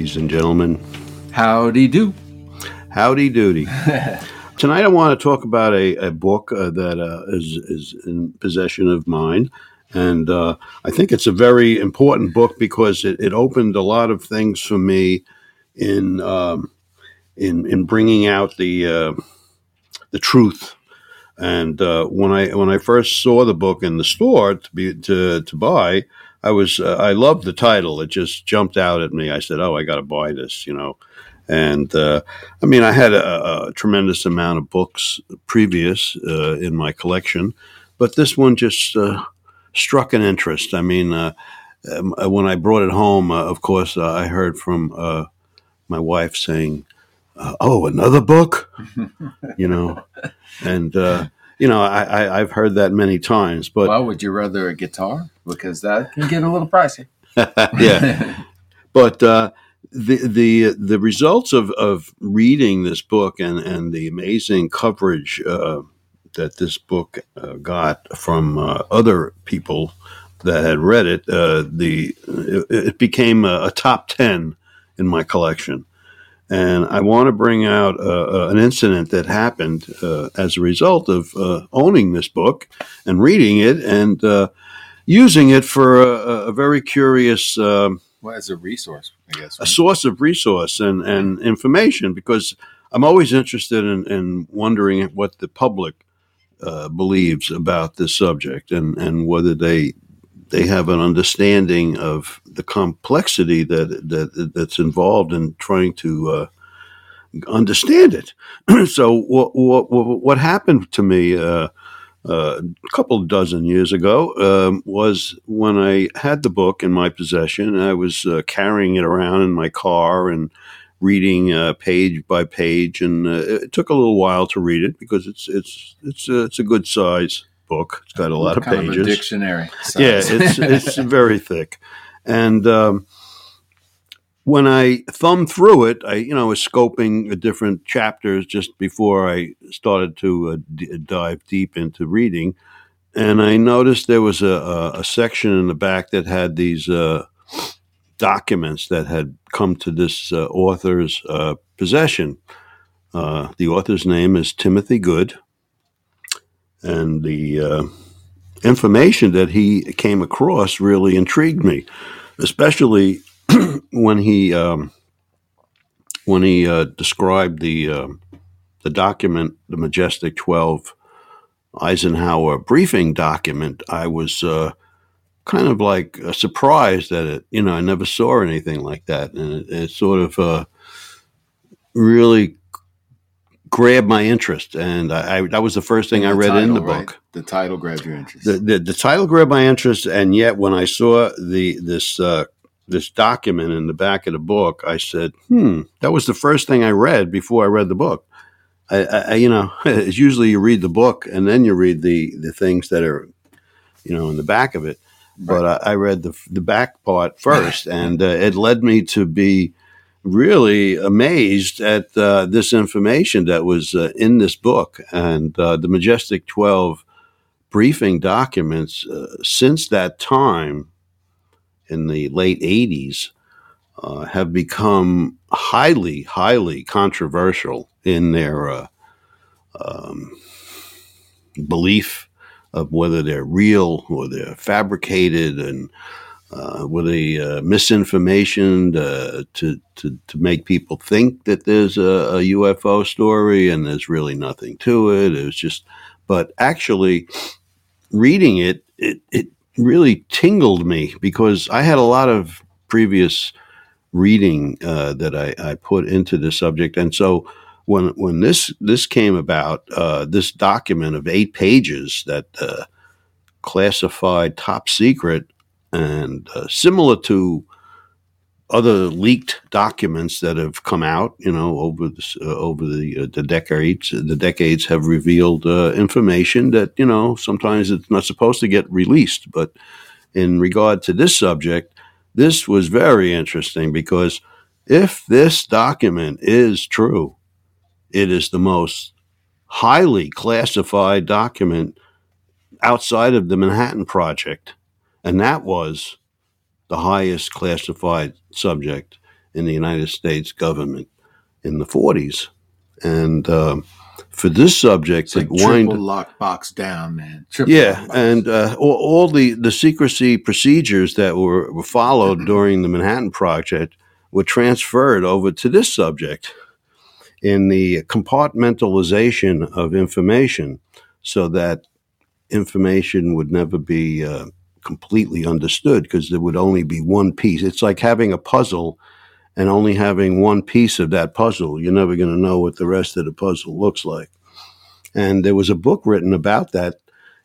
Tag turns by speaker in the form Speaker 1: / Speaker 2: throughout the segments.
Speaker 1: Ladies and gentlemen.
Speaker 2: Howdy do.
Speaker 1: Howdy doody. Tonight, I want to talk about a, a book uh, that uh, is is in possession of mine. And uh, I think it's a very important book because it, it opened a lot of things for me in um, in in bringing out the uh, the truth. And uh, when I when I first saw the book in the store to be to to buy, I was uh, I loved the title. It just jumped out at me. I said, "Oh, I got to buy this," you know. And uh, I mean, I had a, a, tremendous amount of books previous uh, in my collection, but this one just uh, struck an interest. I mean, uh, um, when I brought it home, of course, I heard from my wife saying, "Oh, another book," you know, and you know, I, I have heard that many times. But
Speaker 2: well, would you rather a guitar because that can get a little pricey?
Speaker 1: yeah, but uh, the the the results of, of reading this book and and the amazing coverage uh, that this book uh, got from uh, other people that had read it, uh, the it, it became a, a, top ten in my collection. And I want to bring out uh, uh, an incident that happened uh, as a result of uh, owning this book and reading it and uh, using it for a, a very curious.
Speaker 2: Um, well, as a resource, I guess.
Speaker 1: Right? A source of resource and, and information because I'm always interested in, in wondering what the public uh, believes about this subject and, and whether they they have an understanding of the complexity that that that's involved in trying to uh, understand it. so what, what what happened to me uh, uh, a couple dozen years ago um, was when I had the book in my possession. I was uh, carrying it around in my car and reading uh, page by page, and uh, it took a little while to read it because it's it's it's it's a good size book. It's got a lot of pages.
Speaker 2: Of a dictionary.
Speaker 1: Size. Yeah, it's it's very thick, and um, when I thumbed through it, I you know was scoping the different chapters just before I started to uh, d- dive deep into reading, and I noticed there was a, a, a section in the back that had these. Uh, documents that had come to this uh, author's uh, possession. Uh, the author's name is Timothy Good and the uh, information that he came across really intrigued me, especially when he um, when he uh, described the uh, the document, the Majestic Twelve Eisenhower briefing document. I was uh, kind of like uh, surprised at it. You know, I never saw anything like that, and it, it sort of uh, really grabbed my interest, and I, I, that was the first thing the I read title, in the book. Right?
Speaker 2: The title grabbed your interest.
Speaker 1: The, the, the title grabbed my interest, and yet when I saw the this uh, this document in the back of the book, I said, "Hmm." That was the first thing I read before I read the book. I, I you know, it's usually you read the book and then you read the the things that are, you know, in the back of it. Right. But I, I, read the the back part first, and uh, it led me to be really amazed at uh, this information that was uh, in this book. And uh, the Majestic 12 briefing documents uh, since that time in the late 80s uh, have become highly, highly controversial in their uh, um, belief of whether they're real or they're fabricated and uh, with a uh, misinformation to, to, to, to, make people think that there's a, a, UFO story and there's really nothing to it. It was just, but actually reading it, it, it really tingled me because I had a lot of previous reading uh, that I, I, put into the subject. And so when, when this, this came about, uh, this document of eight pages that uh, classified top secret and uh, similar to other leaked documents that have come out, you know, over the, uh, over the, uh, the decades, the decades have revealed uh, information that you know sometimes it's not supposed to get released. But in regard to this subject, this was very interesting because if this document is true, it is the most highly classified document outside of the Manhattan Project and that was the highest classified subject in the United States government in the 40s. And um, for this subject,
Speaker 2: It's like
Speaker 1: it wind,
Speaker 2: triple lock box down, man. Triple
Speaker 1: yeah, and uh, all, all the, the secrecy procedures that were, were followed during the Manhattan Project were transferred over to this subject in the compartmentalization of information so that information would never be uh, completely understood because there would only be one piece. It's like having a puzzle and only having one piece of that puzzle. You're never going to know what the rest of the puzzle looks like. And there was a book written about that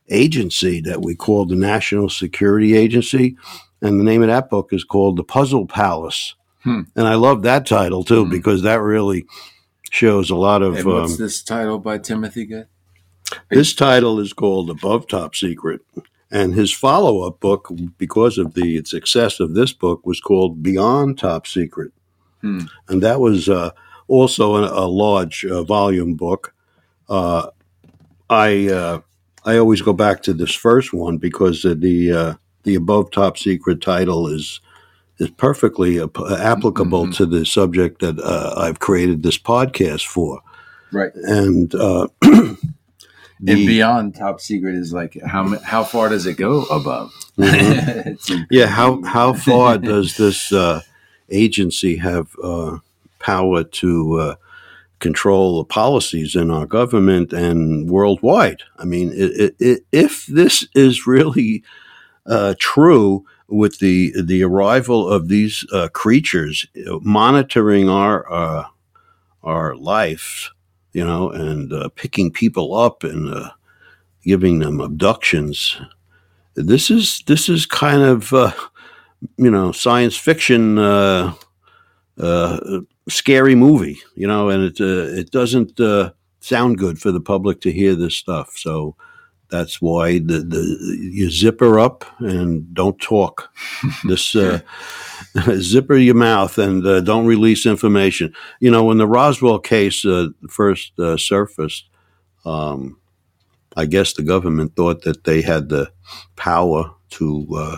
Speaker 1: agency that we called the National Security Agency. And the name of that book is called The Puzzle Palace.
Speaker 2: Hmm.
Speaker 1: And I love that title too
Speaker 2: Hmm.
Speaker 1: because that really shows a lot of.
Speaker 2: And what's
Speaker 1: um,
Speaker 2: this title by Timothy Good?
Speaker 1: this title is called Above Top Secret. And his follow up book, because of the success of this book, was called Beyond Top Secret.
Speaker 2: Hmm.
Speaker 1: And that was uh, also a, a large uh, volume book. Uh, I uh, I always go back to this first one because the uh, the above top secret title is is perfectly ap- applicable
Speaker 2: Mhm.
Speaker 1: to the subject that uh, I've created this podcast for.
Speaker 2: Right.
Speaker 1: And uh,
Speaker 2: and beyond top secret is like how how far does it go above?
Speaker 1: Mhm. Yeah, how how far does this uh, agency have uh, power to uh, control the policies in our government and worldwide? I mean, i i i if this is really uh, true with the the arrival of these uh, creatures uh, monitoring our uh, our life, you know, and uh, picking people up and uh, giving them abductions. This is this is kind of uh, you know science fiction uh, uh, scary movie you know and it uh, it doesn't sound good for the public to hear this stuff. So that's why the, the you zipper up and don't talk this uh, zipper your mouth and uh, don't release information you know when the Roswell case uh, first uh, surfaced um, I guess the government thought that they had the power to uh,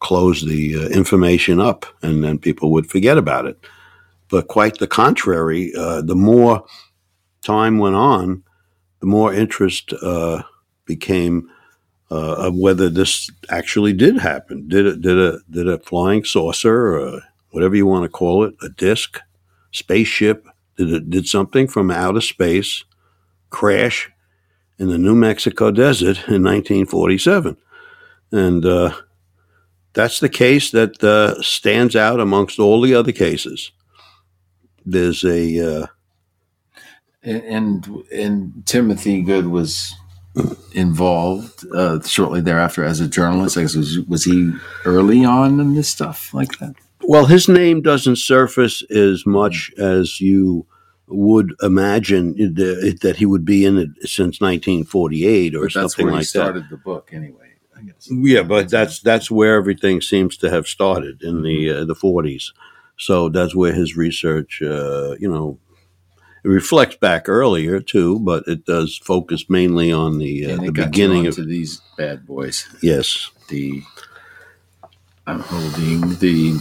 Speaker 1: close the uh, information up and then people would forget about it. But quite the contrary, uh, the more time went on, the more interest uh, became uh, of whether this actually did happen. Did it? Did a did a flying saucer, or whatever you want to call it, a disc, spaceship? Did it did something from outer space crash in the New Mexico desert in 1947. And uh, that's the case that uh, stands out amongst all the other cases. There's a, uh,
Speaker 2: and, and and Timothy Good was involved uh, shortly thereafter as a journalist. I guess was was he early on in this stuff like that?
Speaker 1: well, his name doesn't surface as much as you would imagine that that he would be in it since 1948 or something
Speaker 2: where he
Speaker 1: like that.
Speaker 2: started the book, anyway. I guess.
Speaker 1: Yeah, but that's that's where everything seems to have started in the uh, the forties. So that's where his research, uh, you know, it reflects back earlier too, but it does focus mainly on the uh,
Speaker 2: and
Speaker 1: the beginning of
Speaker 2: these bad boys.
Speaker 1: yes,
Speaker 2: The I'm holding the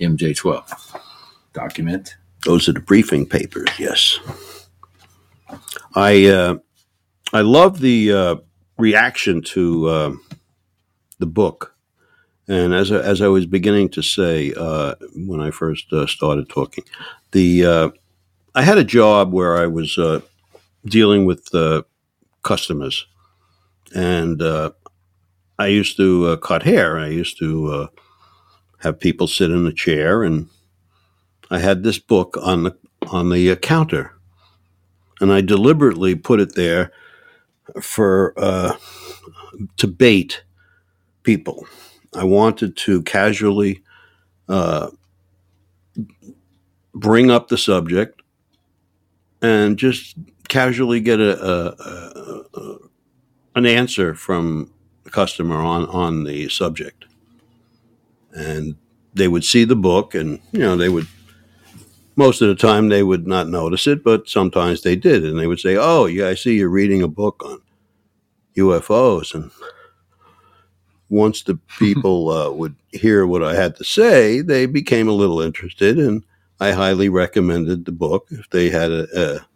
Speaker 2: MJ12 document.
Speaker 1: those are the briefing papers. Yes, I uh, I love the uh, reaction to uh, the book. And as I, as I was beginning to say uh, when I first uh, started talking, the uh, I had a job where I was uh, dealing with uh, customers, and uh, I used to uh, cut hair. I used to uh, have people sit in a chair, and I had this book on the on the uh, counter, and I deliberately put it there for to bait people. I wanted to casually bring up the subject and just casually get a, a, a, a an answer from the customer on on the subject, and they would see the book, and you know they would. Most of the time, they would not notice it, but sometimes they did, and they would say, "Oh, yeah, I see you're reading a book on UFOs," and once the people uh, would hear what I had to say, they became a little interested, and I highly recommended the book if they had a, a,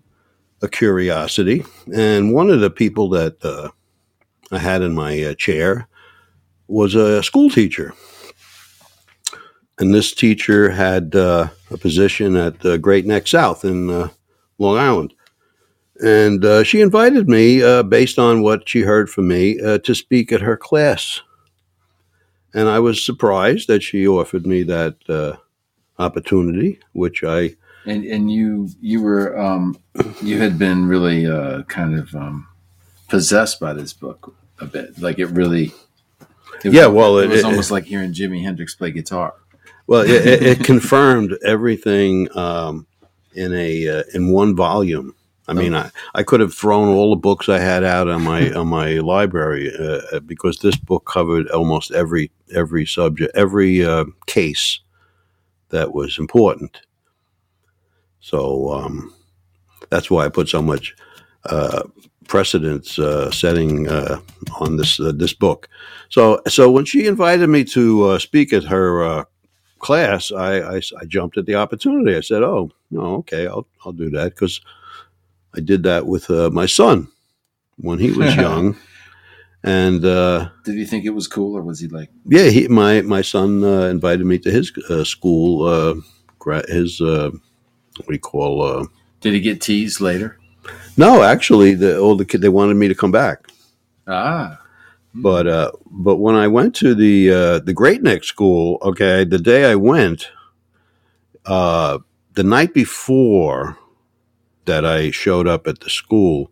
Speaker 1: a curiosity. And one of the people that uh, I had in my uh, chair was a school teacher. And this teacher had uh, a position at uh, Great Neck South in uh, Long Island. And uh, she invited me, uh, based on what she heard from me, to speak at her class. And I was surprised that she offered me that opportunity, which I
Speaker 2: And and you you were um, you had been really uh, kind of um, possessed by this book a bit. Like it really. It
Speaker 1: Yeah,
Speaker 2: was,
Speaker 1: well,
Speaker 2: it,
Speaker 1: it-
Speaker 2: was
Speaker 1: it-
Speaker 2: almost like hearing Jimi Hendrix play guitar.
Speaker 1: Well, it, confirmed everything um, in a uh, in one volume. I mean, I, I could have thrown all the books I had out on my on my library uh, because this book covered almost every every subject, every uh, case that was important. So um, that's why I put so much uh, precedence uh, setting uh, on this uh, this book. So so when she invited me to uh, speak at her uh, class, I, I, I jumped at the opportunity. I said, "Oh, no, okay, I'll I'll do that," because I did that with uh, my son when he was young, and uh,
Speaker 2: Did he think it was cool, or was he like?
Speaker 1: yeah, he my my son uh, invited me to his uh, school, uh, his uh, what do you call? Uh,
Speaker 2: Did he get teased later?
Speaker 1: no, actually, the older kid they wanted me to come back.
Speaker 2: Ah,
Speaker 1: But uh, but when I went to the uh, the Great Neck School, okay, the day I went, uh, the night before that I showed up at the school,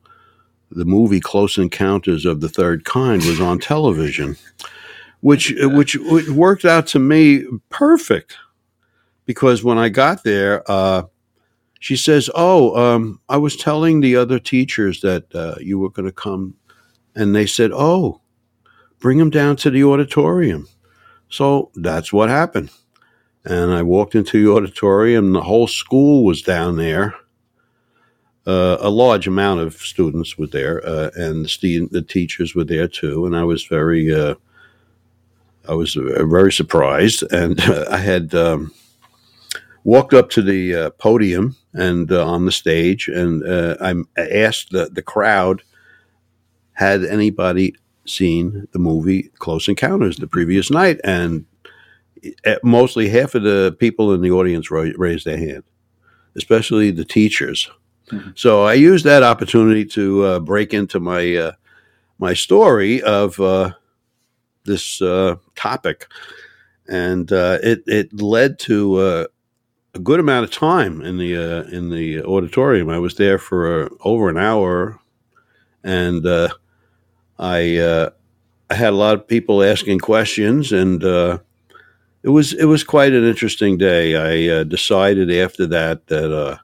Speaker 1: the movie Close Encounters of the Third Kind was on television, which which, which worked out to me perfect because when I got there. Uh, she says, "Oh, um, I was telling the other teachers that uh, you were going to come, and they said, "Oh, bring him down to the auditorium. So that's what happened. And I walked into the auditorium, the whole school was down there. Uh, a large amount of students were there, uh, and the, student, the teachers were there too. And I was very, uh, I was uh, very surprised. And I had um, walked up to the uh, podium and uh, on the stage, and uh, I asked the, the crowd, had anybody seen the movie Close Encounters the previous night, and eh, mostly half of the people in the audience ra- raised their hand, especially the teachers.
Speaker 2: Mhm.
Speaker 1: So I used that opportunity to uh, break into my uh, my story of uh, this uh, topic, and uh, it it led to uh, a good amount of time in the in the auditorium. I was there for over an hour, and I I had a lot of people asking questions, and it was it was quite an interesting day. I uh, decided after that that uh,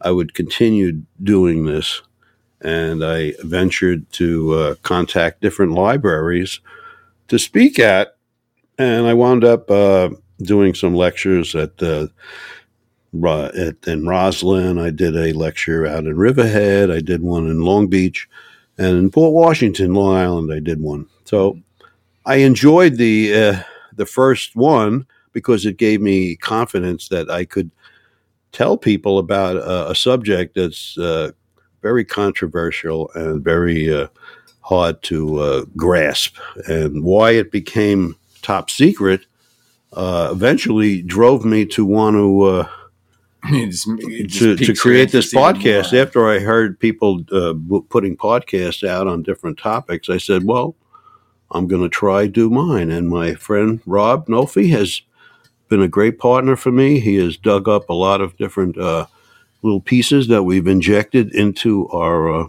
Speaker 1: I would continue doing this, and I ventured to uh, contact different libraries to speak at, and I wound up uh, doing some lectures at. Uh, at in Roslyn, I did a lecture out in Riverhead. I did one in Long Beach, and in Port Washington, Long Island, I did one. So I enjoyed the uh, the first one because it gave me confidence that I could tell people about a, a subject that's uh, very controversial and very uh, hard to uh, grasp, and why it became top secret. Uh, eventually drove me to want to uh,
Speaker 2: It just- it just
Speaker 1: to, to create this podcast after I heard people uh, putting podcasts out on different topics. I said, "Well, I'm going to try do mine." And my friend Rob Nolfi has been a great partner for me. He has dug up a lot of different uh, little pieces that we've injected into our uh,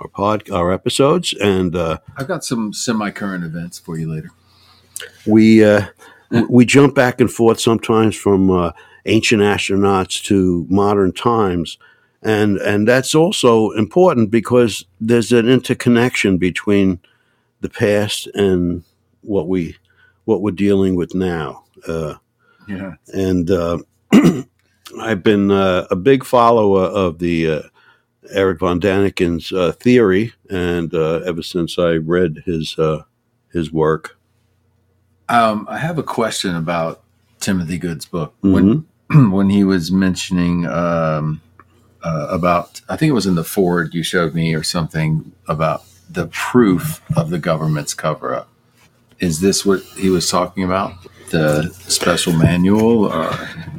Speaker 1: our pod our episodes, and uh,
Speaker 2: I've got some semi-current events for you later.
Speaker 1: we uh, we jump back and forth sometimes from uh, ancient astronauts to modern times and and that's also important because there's an interconnection between the past and what we what we're dealing with now uh,
Speaker 2: Yeah.
Speaker 1: and uh, I've been uh, a big follower of the uh, Erich von Daniken's uh, theory, and uh, ever since I read his uh, his work,
Speaker 2: Um, I have a question about Timothy Good's book. When when he was mentioning um, uh, about, I think it was in the Ford you showed me or something about the proof of the government's cover up. Is this what he was talking about? The special manual, or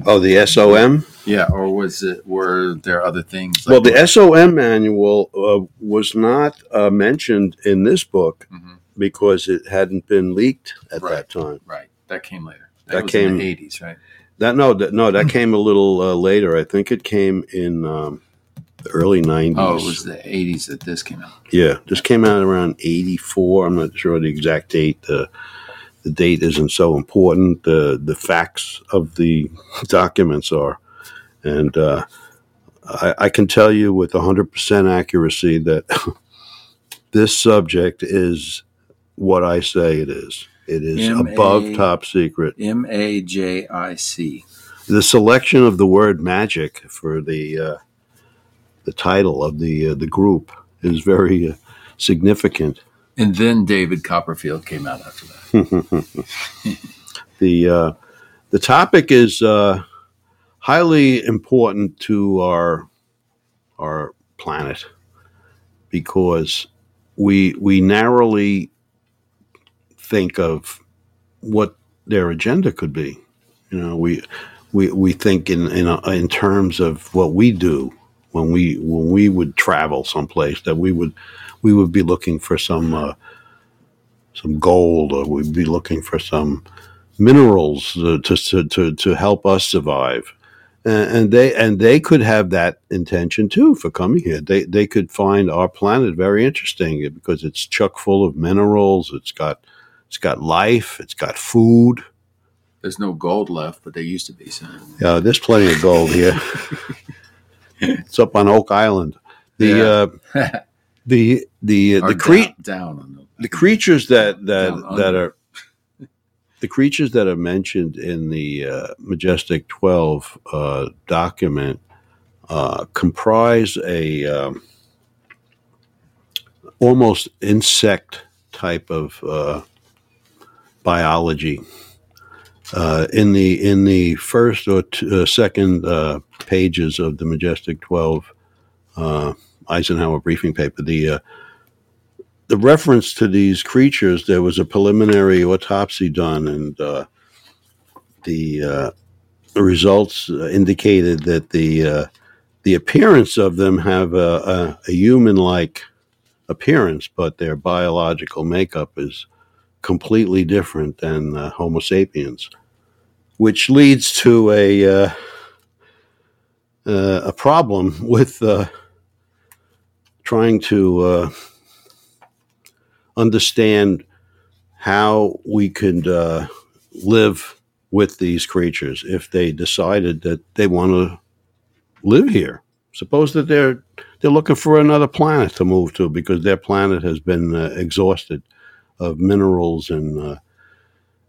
Speaker 1: Oh, the SOM.
Speaker 2: yeah, or was it? Were there other things?
Speaker 1: Well, the SOM manual uh, was not uh, mentioned in this book
Speaker 2: Mhm.
Speaker 1: because it hadn't been leaked at
Speaker 2: Right.
Speaker 1: that time.
Speaker 2: right that came later.
Speaker 1: That
Speaker 2: was
Speaker 1: came-
Speaker 2: in the eighties, right?
Speaker 1: That no, that, no, that came a little uh, later. I think it came in um, the early nineties.
Speaker 2: Oh, it was the eighties that this came out.
Speaker 1: Yeah, this came out around '84. I'm not sure the exact date. The the date isn't so important. The the facts of the documents are, and uh, I, I can tell you with 100 percent accuracy that this subject is what I say it is. It is
Speaker 2: M.A.
Speaker 1: above top secret.
Speaker 2: M A J I C.
Speaker 1: The selection of the word magic for the uh, the title of the uh, the group is very uh, significant.
Speaker 2: And then David Copperfield came out after that.
Speaker 1: the uh, the topic is uh, highly important to our our planet because we we narrowly think of what their agenda could be. You know, we we, we think in in, uh, in terms of what we do when we when we would travel someplace that we would we would be looking for some uh, some gold or we'd be looking for some minerals to, to, to, to help us survive. And, and they and they could have that intention too for coming here. They they could find our planet very interesting because it's chock full of minerals. It's got it's got life. It's got food.
Speaker 2: There's no gold left, but there used to be some.
Speaker 1: Yeah, there's plenty of gold here. it's up on Oak Island. The uh, the the
Speaker 2: Or
Speaker 1: the cre-
Speaker 2: down, the,
Speaker 1: the creatures that that that are the creatures that are mentioned in the uh, majestic 12 uh, document uh, comprise a um, almost insect type of uh, biology uh, in the in the first or t- uh, second uh, pages of the majestic 12 uh, eisenhower briefing paper the uh, the reference to these creatures, there was a preliminary autopsy done, and uh, the, results indicated that the the appearance of them have a, a, a human-like appearance, but their biological makeup is completely different than uh, Homo sapiens, which leads to a uh, uh, a problem with uh, trying to uh, understand how we could uh, live with these creatures if they decided that they want to live here. Suppose that they're they're looking for another planet to move to because their planet has been exhausted of minerals and uh,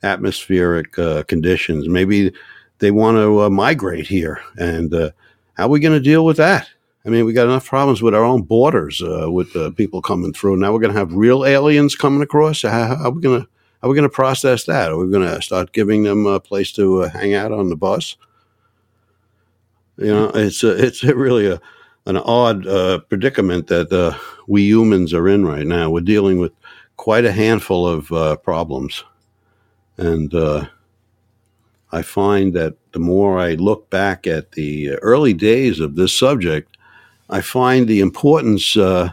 Speaker 1: atmospheric uh, conditions. Maybe they want to uh, migrate here, and uh, how are we going to deal with that? I mean, we got enough problems with our own borders uh, with uh, people coming through. Now we're going to have real aliens coming across. How, how are we going to are we going to process that? Are we going to start giving them a place to hang out on the bus? You know, it's a, it's a really a an odd predicament that we humans are in right now. We're dealing with quite a handful of uh, problems, and uh, I find that the more I look back at the early days of this subject, I find the importance uh,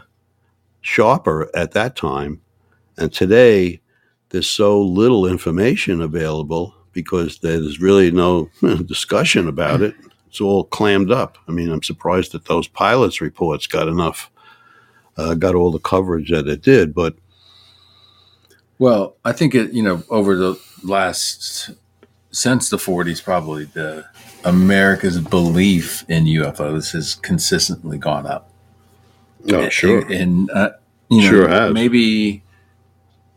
Speaker 1: sharper at that time. And today, there's so little information available because there's really no discussion about it. It's all clammed up. I mean, I'm surprised that those pilots reports got enough, uh, got all the coverage that it did. But
Speaker 2: Well, I think it, you know, over the last since the 40s, probably the America's belief in UFOs has consistently gone up.
Speaker 1: oh,
Speaker 2: And, and, uh, you know,
Speaker 1: Sure has.
Speaker 2: maybe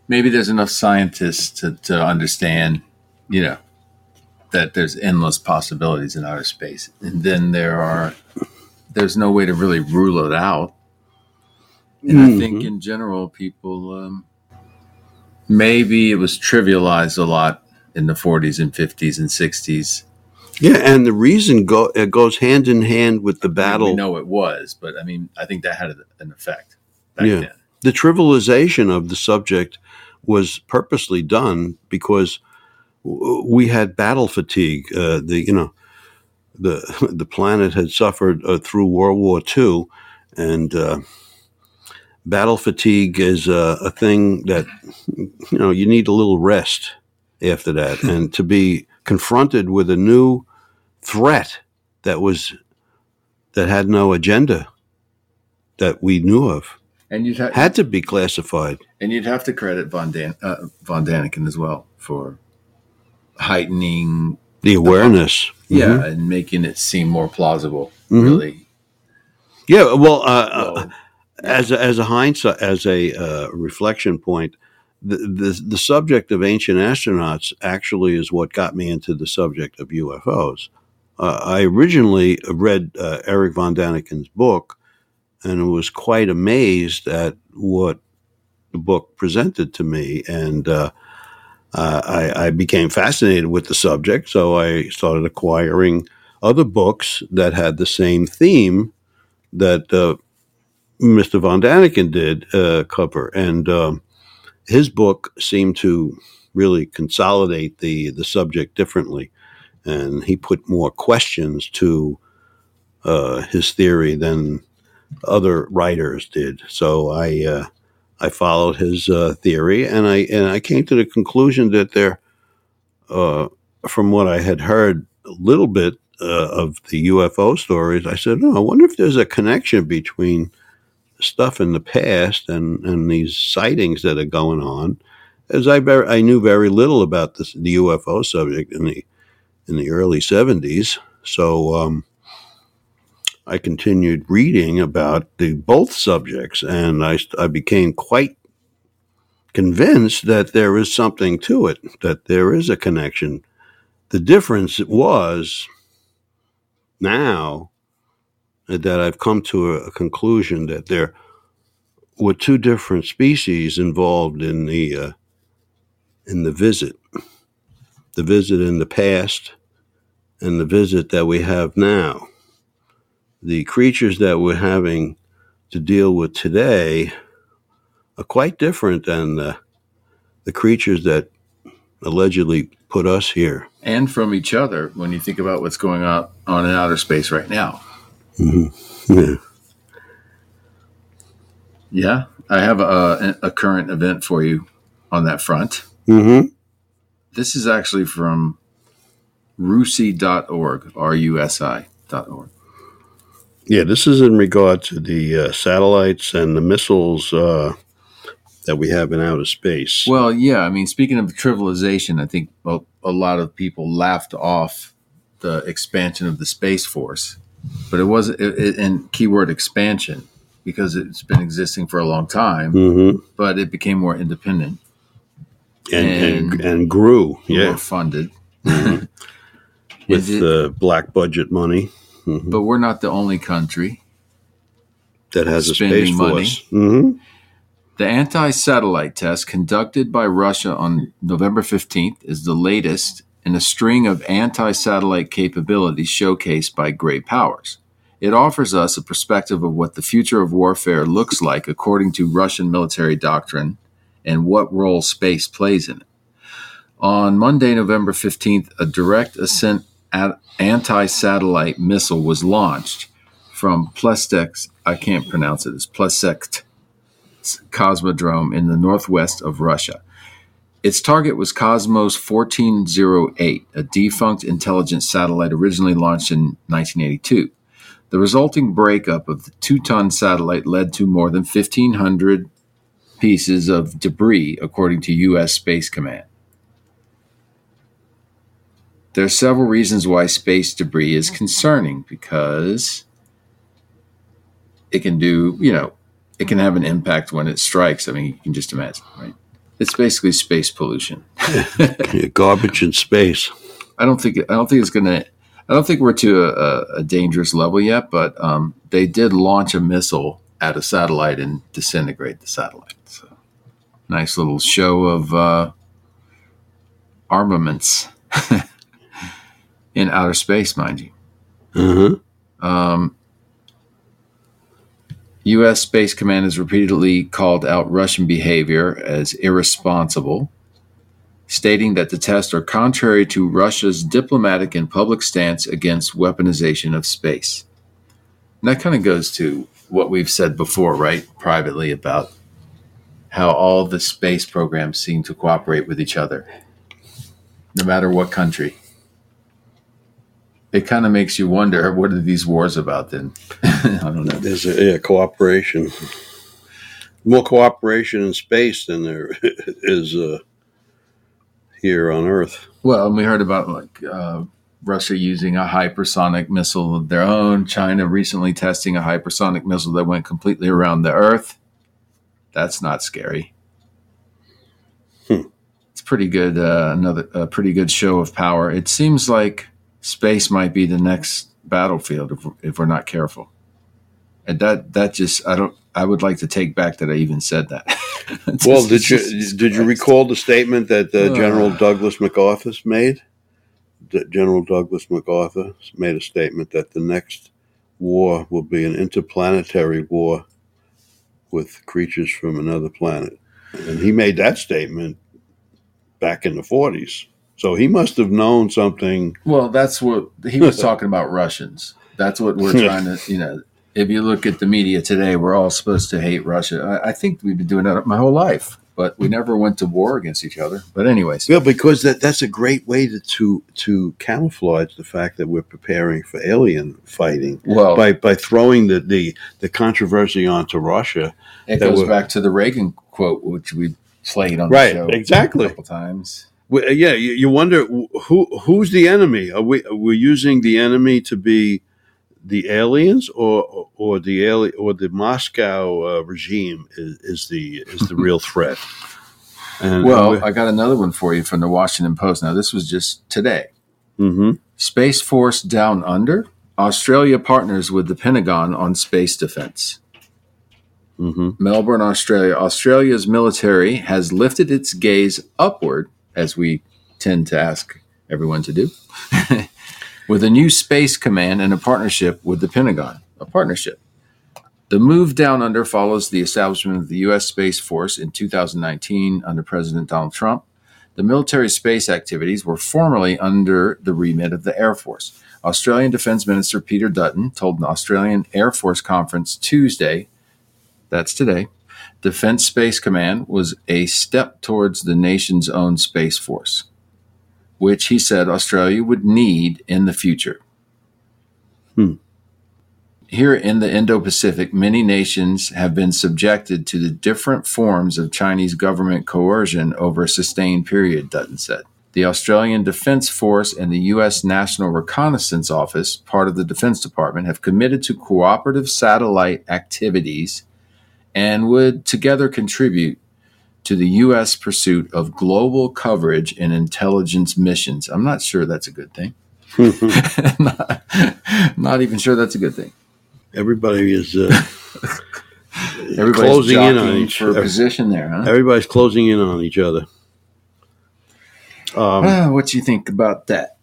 Speaker 2: maybe there's enough scientists to, to understand, you know, that there's endless possibilities in outer space, and then there are there's no way to really rule it out. And I think
Speaker 1: Mhm.
Speaker 2: in general, people um, maybe it was trivialized a lot in the 40s and 50s and 60s.
Speaker 1: Yeah, and the reason go it goes hand in hand with the battle.
Speaker 2: We know it was, but I mean, I think that had an effect back
Speaker 1: Yeah.
Speaker 2: then.
Speaker 1: the trivialization of the subject was purposely done because we had battle fatigue. Uh, the you know the the planet had suffered uh, through World War II, and uh, battle fatigue is a, a thing that you know you need a little rest after that, and to be confronted with a new threat that was that had no agenda that we knew of
Speaker 2: And you'd ha-
Speaker 1: had to be classified.
Speaker 2: and you'd have to credit von Dan- uh, von Daniken as well for heightening,
Speaker 1: The awareness.
Speaker 2: yeah, and making it seem more plausible.
Speaker 1: Mhm.
Speaker 2: Really,
Speaker 1: Yeah. Well, uh, uh,
Speaker 2: Well,
Speaker 1: as a, as a hindsight, as a uh, reflection point, the, the the subject of ancient astronauts actually is what got me into the subject of UFOs. Uh, I originally read uh, Erich von Daniken's book, and was quite amazed at what the book presented to me, and uh, uh, I, I became fascinated with the subject. So I started acquiring other books that had the same theme that uh, Mr. Von Daniken did uh, cover, and um, his book seemed to really consolidate the the subject differently, and he put more questions to uh, his theory than other writers did. So I uh, I followed his uh, theory, and I and I came to the conclusion that there, uh, from what I had heard a little bit uh, of the UFO stories, I said, "Oh, I wonder if there's a connection between stuff in the past and and these sightings that are going on." As I ver- I knew very little about this, the UFO subject in the in the early '70s, so um, I continued reading about the both subjects, and I I became quite convinced that there is something to it, that there is a connection. The difference was now that I've come to a, conclusion that there were two different species involved in the uh, in the visit, the visit in the past, and the visit that we have now. The creatures that we're having to deal with today are quite different than the, the creatures that allegedly put us here.
Speaker 2: and from each other when you think about what's going on on in outer space right now.
Speaker 1: Yeah.
Speaker 2: Yeah, I have a, a current event for you on that front.
Speaker 1: Mm-hmm.
Speaker 2: This is actually from rusi.org, R-U-S-I.org.
Speaker 1: Yeah, this is in regard to the uh, satellites and the missiles uh, that we have in outer space.
Speaker 2: Well, yeah, I mean, speaking of trivialization, I think a, a lot of people laughed off the expansion of the Space Force, but it was, it, it, and keyword expansion, because it's been existing for a long time,
Speaker 1: hmm
Speaker 2: but it became more independent,
Speaker 1: and, and
Speaker 2: And-
Speaker 1: grew,
Speaker 2: more
Speaker 1: yeah,
Speaker 2: funded.
Speaker 1: with
Speaker 2: Is it-
Speaker 1: the black budget money mhm,
Speaker 2: but we're not the only country.
Speaker 1: that has a
Speaker 2: spending
Speaker 1: space
Speaker 2: money.
Speaker 1: force. hmm
Speaker 2: The anti satellite test conducted by Russia on November 15th is the latest in a string of anti satellite capabilities showcased by great powers. It offers us a perspective of what the future of warfare looks like according to Russian military doctrine and what role space plays in it. On Monday, November 15th, a direct ascent anti satellite missile was launched from Plestek, I can't pronounce it, it's Plesekt Cosmodrome in the northwest of Russia. Its target was Cosmos 1408, a defunct intelligence satellite originally launched in 1982. The resulting breakup of the two ton satellite led to more than 1,500 pieces of debris, according to U.S. Space Command. There are several reasons why space debris is concerning because it can do, you know, it can have an impact when it strikes. I mean, you can just imagine, right? It's basically space pollution.
Speaker 1: Yeah, garbage in space.
Speaker 2: I don't think I don't think it's gonna. I don't think we're to a, a, dangerous level yet, but um, they did launch a missile at a satellite and disintegrate the satellite. So Nice little show of uh, armaments in outer space, mind you.
Speaker 1: Uh-huh.
Speaker 2: Um, U.S. Space Command has repeatedly called out Russian behavior as irresponsible, stating that the tests are contrary to Russia's diplomatic and public stance against weaponization of space. And that kind of goes to what we've said before, right? Privately about how all the space programs seem to cooperate with each other, no matter what country. It kind of makes you wonder what are these wars about then? I don't know.
Speaker 1: There's a yeah, cooperation. More cooperation in space than there is uh, here on Earth.
Speaker 2: Well, and we heard about like uh, Russia using a hypersonic missile of their own, China recently testing a hypersonic missile that went completely around the Earth. That's not scary.
Speaker 1: Hmm.
Speaker 2: It's pretty good. Uh, another a pretty good show of power. It seems like space might be the next battlefield if, if we're not careful. And that that just I don't I would like to take back that I even said that.
Speaker 1: Well, did you did you recall the statement that uh, General. Douglas MacArthur made? That General Douglas MacArthur made a statement that the next war will be an interplanetary war with creatures from another planet, and he made that statement back in the forties. So he must have known something.
Speaker 2: Well, that's what he was talking about Russians. That's what we're trying to, you know. If you look at the media today, we're all supposed to hate Russia. I, I think we've been doing that my whole life, but we never went to war against each other. But anyways,
Speaker 1: Yeah, because that, that's a great way to, to to camouflage the fact that we're preparing for alien fighting.
Speaker 2: well,
Speaker 1: by by throwing the the, the controversy onto Russia.
Speaker 2: it
Speaker 1: that
Speaker 2: goes back to the Reagan quote, which we played on
Speaker 1: Right,
Speaker 2: the show
Speaker 1: exactly.
Speaker 2: a couple times.
Speaker 1: We- yeah, you, you wonder who who's the enemy? Are we we're we using the enemy to be the aliens or or the ali- or the Moscow uh, regime is, is the is the real threat? And
Speaker 2: Well, I got another one for you from the Washington Post. Now, this was just today.
Speaker 1: hmm
Speaker 2: Space Force Down Under. Australia partners with the Pentagon on space defense.
Speaker 1: hmm
Speaker 2: Melbourne, Australia. Australia's military has lifted its gaze upward, as we tend to ask everyone to do, with a new space command and a partnership with the Pentagon. A partnership. The move down under follows the establishment of the U.S. Space Force in 2019 under President Donald Trump. The military space activities were formerly under the remit of the Air Force. Australian Defense Minister Peter Dutton told an Australian Air Force conference Tuesday, that's today, Defense Space Command was a step towards the nation's own space force, which he said Australia would need in the future.
Speaker 1: Hmm.
Speaker 2: Here in the Indo Pacific, many nations have been subjected to the different forms of Chinese government coercion over a sustained period, Dutton said. The Australian Defense Force and the U.S. National Reconnaissance Office, part of the Defense Department, have committed to cooperative satellite activities and would together contribute to the U.S. pursuit of global coverage in intelligence missions. I'm not sure that's a good thing. not, not even sure that's a good thing.
Speaker 1: Everybody is uh,
Speaker 2: Everybody's
Speaker 1: closing in on each
Speaker 2: for a
Speaker 1: other.
Speaker 2: position there, huh?
Speaker 1: Everybody's closing in on each other. Um,
Speaker 2: Ah, what do you think about that?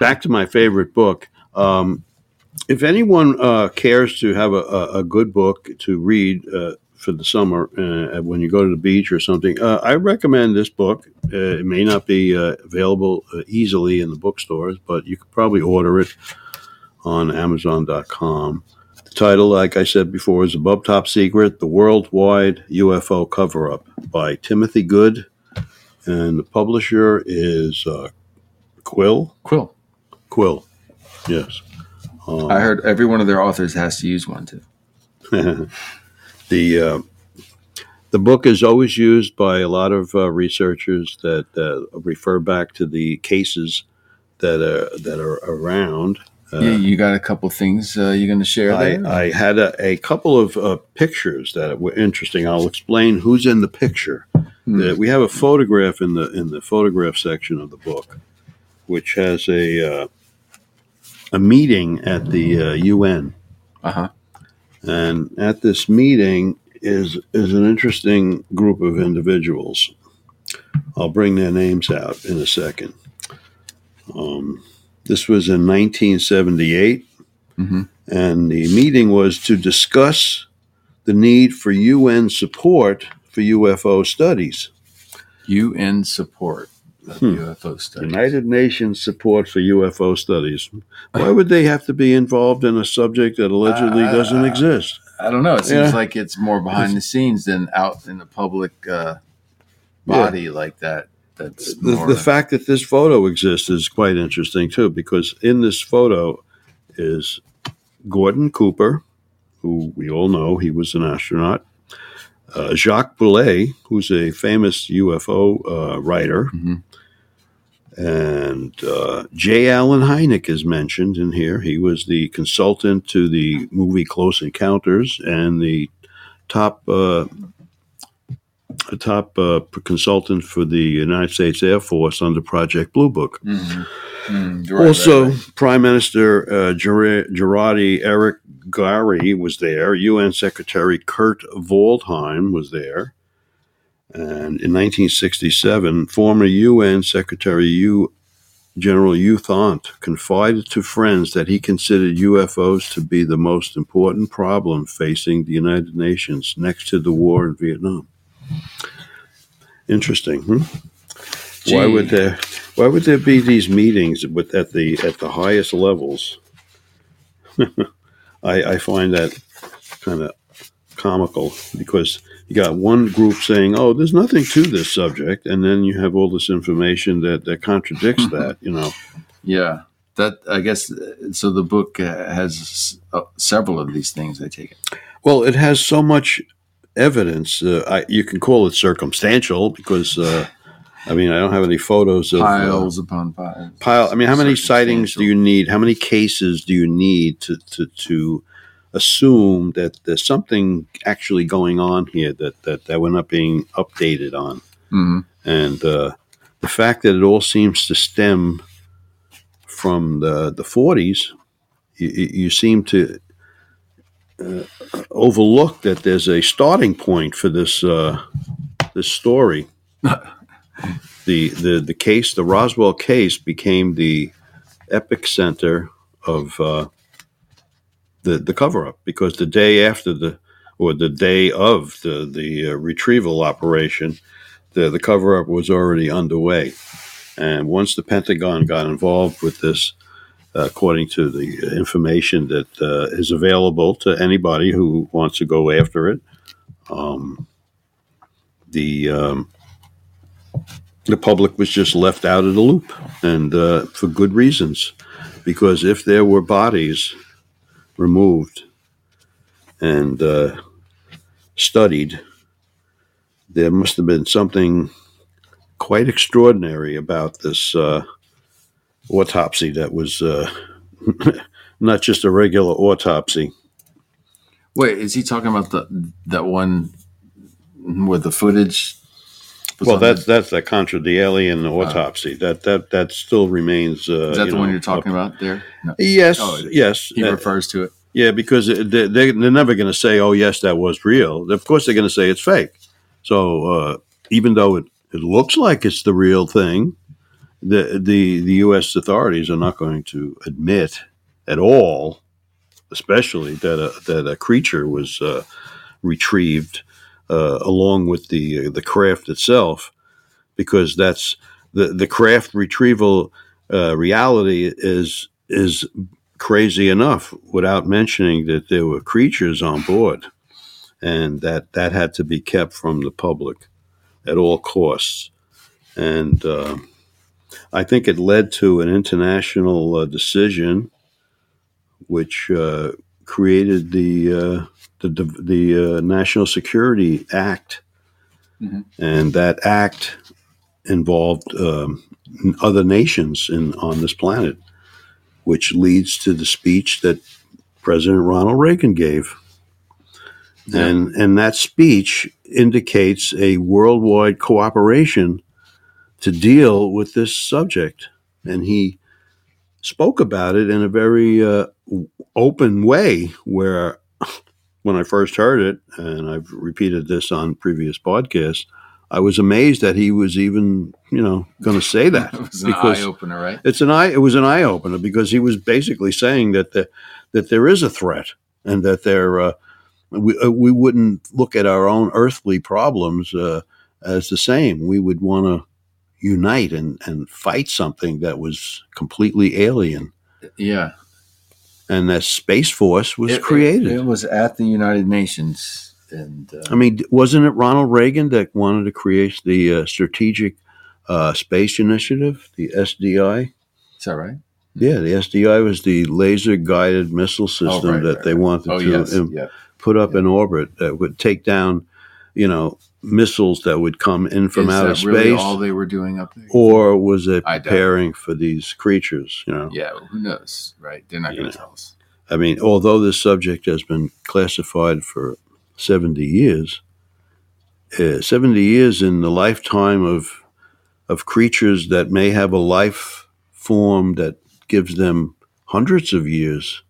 Speaker 1: back to my favorite book. Um, if anyone uh, cares to have a, a, a good book to read uh, for the summer uh, when you go to the beach or something, uh, I recommend this book. Uh, it may not be uh, available uh, easily in the bookstores, but you could probably order it on Amazon.com. The title, like I said before, is Above Top Secret The Worldwide UFO Cover Up by Timothy Good. And the publisher is uh, Quill.
Speaker 2: Quill.
Speaker 1: Quill, yes. Um,
Speaker 2: I heard every one of their authors has to use one too.
Speaker 1: the uh, the book is always used by a lot of uh, researchers that uh, refer back to the cases that are that are around. Uh,
Speaker 2: yeah, you got a couple things uh, you're going to share
Speaker 1: I,
Speaker 2: there.
Speaker 1: I had a, a couple of uh, pictures that were interesting. I'll explain who's in the picture. Uh, we have a photograph in the in the photograph section of the book, which has a uh, a meeting at the uh, UN.
Speaker 2: Uh huh.
Speaker 1: And at this meeting, is is an interesting group of individuals. I'll bring their names out in a second. Um, this was in 1978,
Speaker 2: hmm
Speaker 1: and the meeting was to discuss the need for UN support for UFO studies.
Speaker 2: UN support
Speaker 1: Hmm.
Speaker 2: UFO studies.
Speaker 1: United Nations support for UFO studies. Why would they have to be involved in a subject that allegedly
Speaker 2: Uh,
Speaker 1: doesn't exist?
Speaker 2: I don't know. It seems
Speaker 1: Yeah.
Speaker 2: like it's more behind the scenes than out in the public uh, body like that. That's
Speaker 1: The,
Speaker 2: more
Speaker 1: the fact that this photo exists is quite interesting too, because in this photo is Gordon Cooper, who we all know he was an astronaut, uh, Jacques Vallée, who's a famous UFO uh, writer,
Speaker 2: Mhm.
Speaker 1: And uh, J. Allen Hynek is mentioned in here. He was the consultant to the movie Close Encounters and the top uh, a top uh, consultant for the United States Air Force under Project Blue Book.
Speaker 2: Mhm. Mm, right,
Speaker 1: also,
Speaker 2: right, right.
Speaker 1: Prime Minister uh, Ger- Gerardi Eric Gairy was there. UN Secretary Kurt Waldheim was there. And in 1967, former UN Secretary U. General U. Thant confided to friends that he considered UFOs to be the most important problem facing the United Nations next to the war in Vietnam. Interesting. Hmm? Why would there? Why would there be these meetings with at the at the highest levels? I, I find that kind of comical because you got one group saying, "Oh, there's nothing to this subject," and then you have all this information that that contradicts that. You know,
Speaker 2: Yeah, that I guess. uh, So the book uh, has uh, several of these things. I take it.
Speaker 1: well, it has so much evidence. Uh, I, you can call it circumstantial because, uh, I mean, I don't have any photos of uh,
Speaker 2: Piles upon piles.
Speaker 1: pile. I mean, how many sightings do you need? How many cases do you need to to, to assume that there's something actually going on here that that, that we're not being updated on?
Speaker 2: Mhm.
Speaker 1: And uh, the fact that it all seems to stem from the the 40s, you, you you seem to uh, overlook that there's a starting point for this uh, this story. the the the case, the Roswell case, became the epic center of uh, the the cover up because the day after the or the day of the the uh, retrieval operation, the the cover up was already underway, and once the Pentagon got involved with this. Uh, according to the information that uh, is available to anybody who wants to go after it, um, the um, the public was just left out of the loop, and uh, for good reasons. Because if there were bodies removed and uh, studied, there must have been something quite extraordinary about this uh, autopsy that was uh, not just a regular autopsy.
Speaker 2: Wait, is he talking about the that one with the footage?
Speaker 1: Well, that's
Speaker 2: the-
Speaker 1: that's the contra the alien autopsy. that that that still remains. Uh,
Speaker 2: is that the one you're talking
Speaker 1: up-
Speaker 2: about there? No.
Speaker 1: Yes,
Speaker 2: Oh,
Speaker 1: yes.
Speaker 2: He
Speaker 1: Uh,
Speaker 2: refers to it.
Speaker 1: Yeah, because they, they, they're never going to say, "Oh, yes, that was real." Of course, they're going to say it's fake. So uh, even though it, it looks like it's the real thing, the the the U.S. authorities are not going to admit at all, especially that a, that a creature was uh, retrieved uh, along with the the craft itself, because that's the the craft retrieval uh, reality is is crazy enough without mentioning that there were creatures on board and that that had to be kept from the public at all costs. And uh, i think it led to an international uh, decision which uh, created the uh, the, the uh, national security act.
Speaker 2: Mhm.
Speaker 1: and that act involved um, other nations in on this planet which leads to the speech that President Ronald Reagan gave. And, and that speech indicates a worldwide cooperation to deal with this subject. And he spoke about it in a very uh, open way where, when I first heard it, and I've repeated this on previous podcasts, I was amazed that he was even, you know, going to say that.
Speaker 2: it was an eye opener, right?
Speaker 1: It's an eye. It was an eye opener because he was basically saying that the, that there is a threat and that there uh, we uh, we wouldn't look at our own earthly problems uh, as the same. We would want to unite and and fight something that was completely alien.
Speaker 2: Yeah,
Speaker 1: and that space force was
Speaker 2: It-
Speaker 1: created.
Speaker 2: It, it was at the United Nations, and uh,
Speaker 1: I mean, wasn't it Ronald Reagan that wanted to create the uh, Strategic uh, Space Initiative, the SDI?
Speaker 2: is that right?
Speaker 1: Yeah, the SDI was the laser guided missile system
Speaker 2: Oh, right,
Speaker 1: that
Speaker 2: right,
Speaker 1: they
Speaker 2: right.
Speaker 1: wanted
Speaker 2: Oh
Speaker 1: to
Speaker 2: yes,
Speaker 1: um,
Speaker 2: yeah.
Speaker 1: put up in orbit that would take down, you know, missiles that would come in from
Speaker 2: Is
Speaker 1: outer space.
Speaker 2: really all they were doing up there?
Speaker 1: or was it preparing for these creatures? You know,
Speaker 2: yeah, who knows, right? They're not going to tell us.
Speaker 1: I mean, although this subject has been classified for 70 years, uh, 70 years in the lifetime of, of creatures that may have a life form that gives them hundreds of years,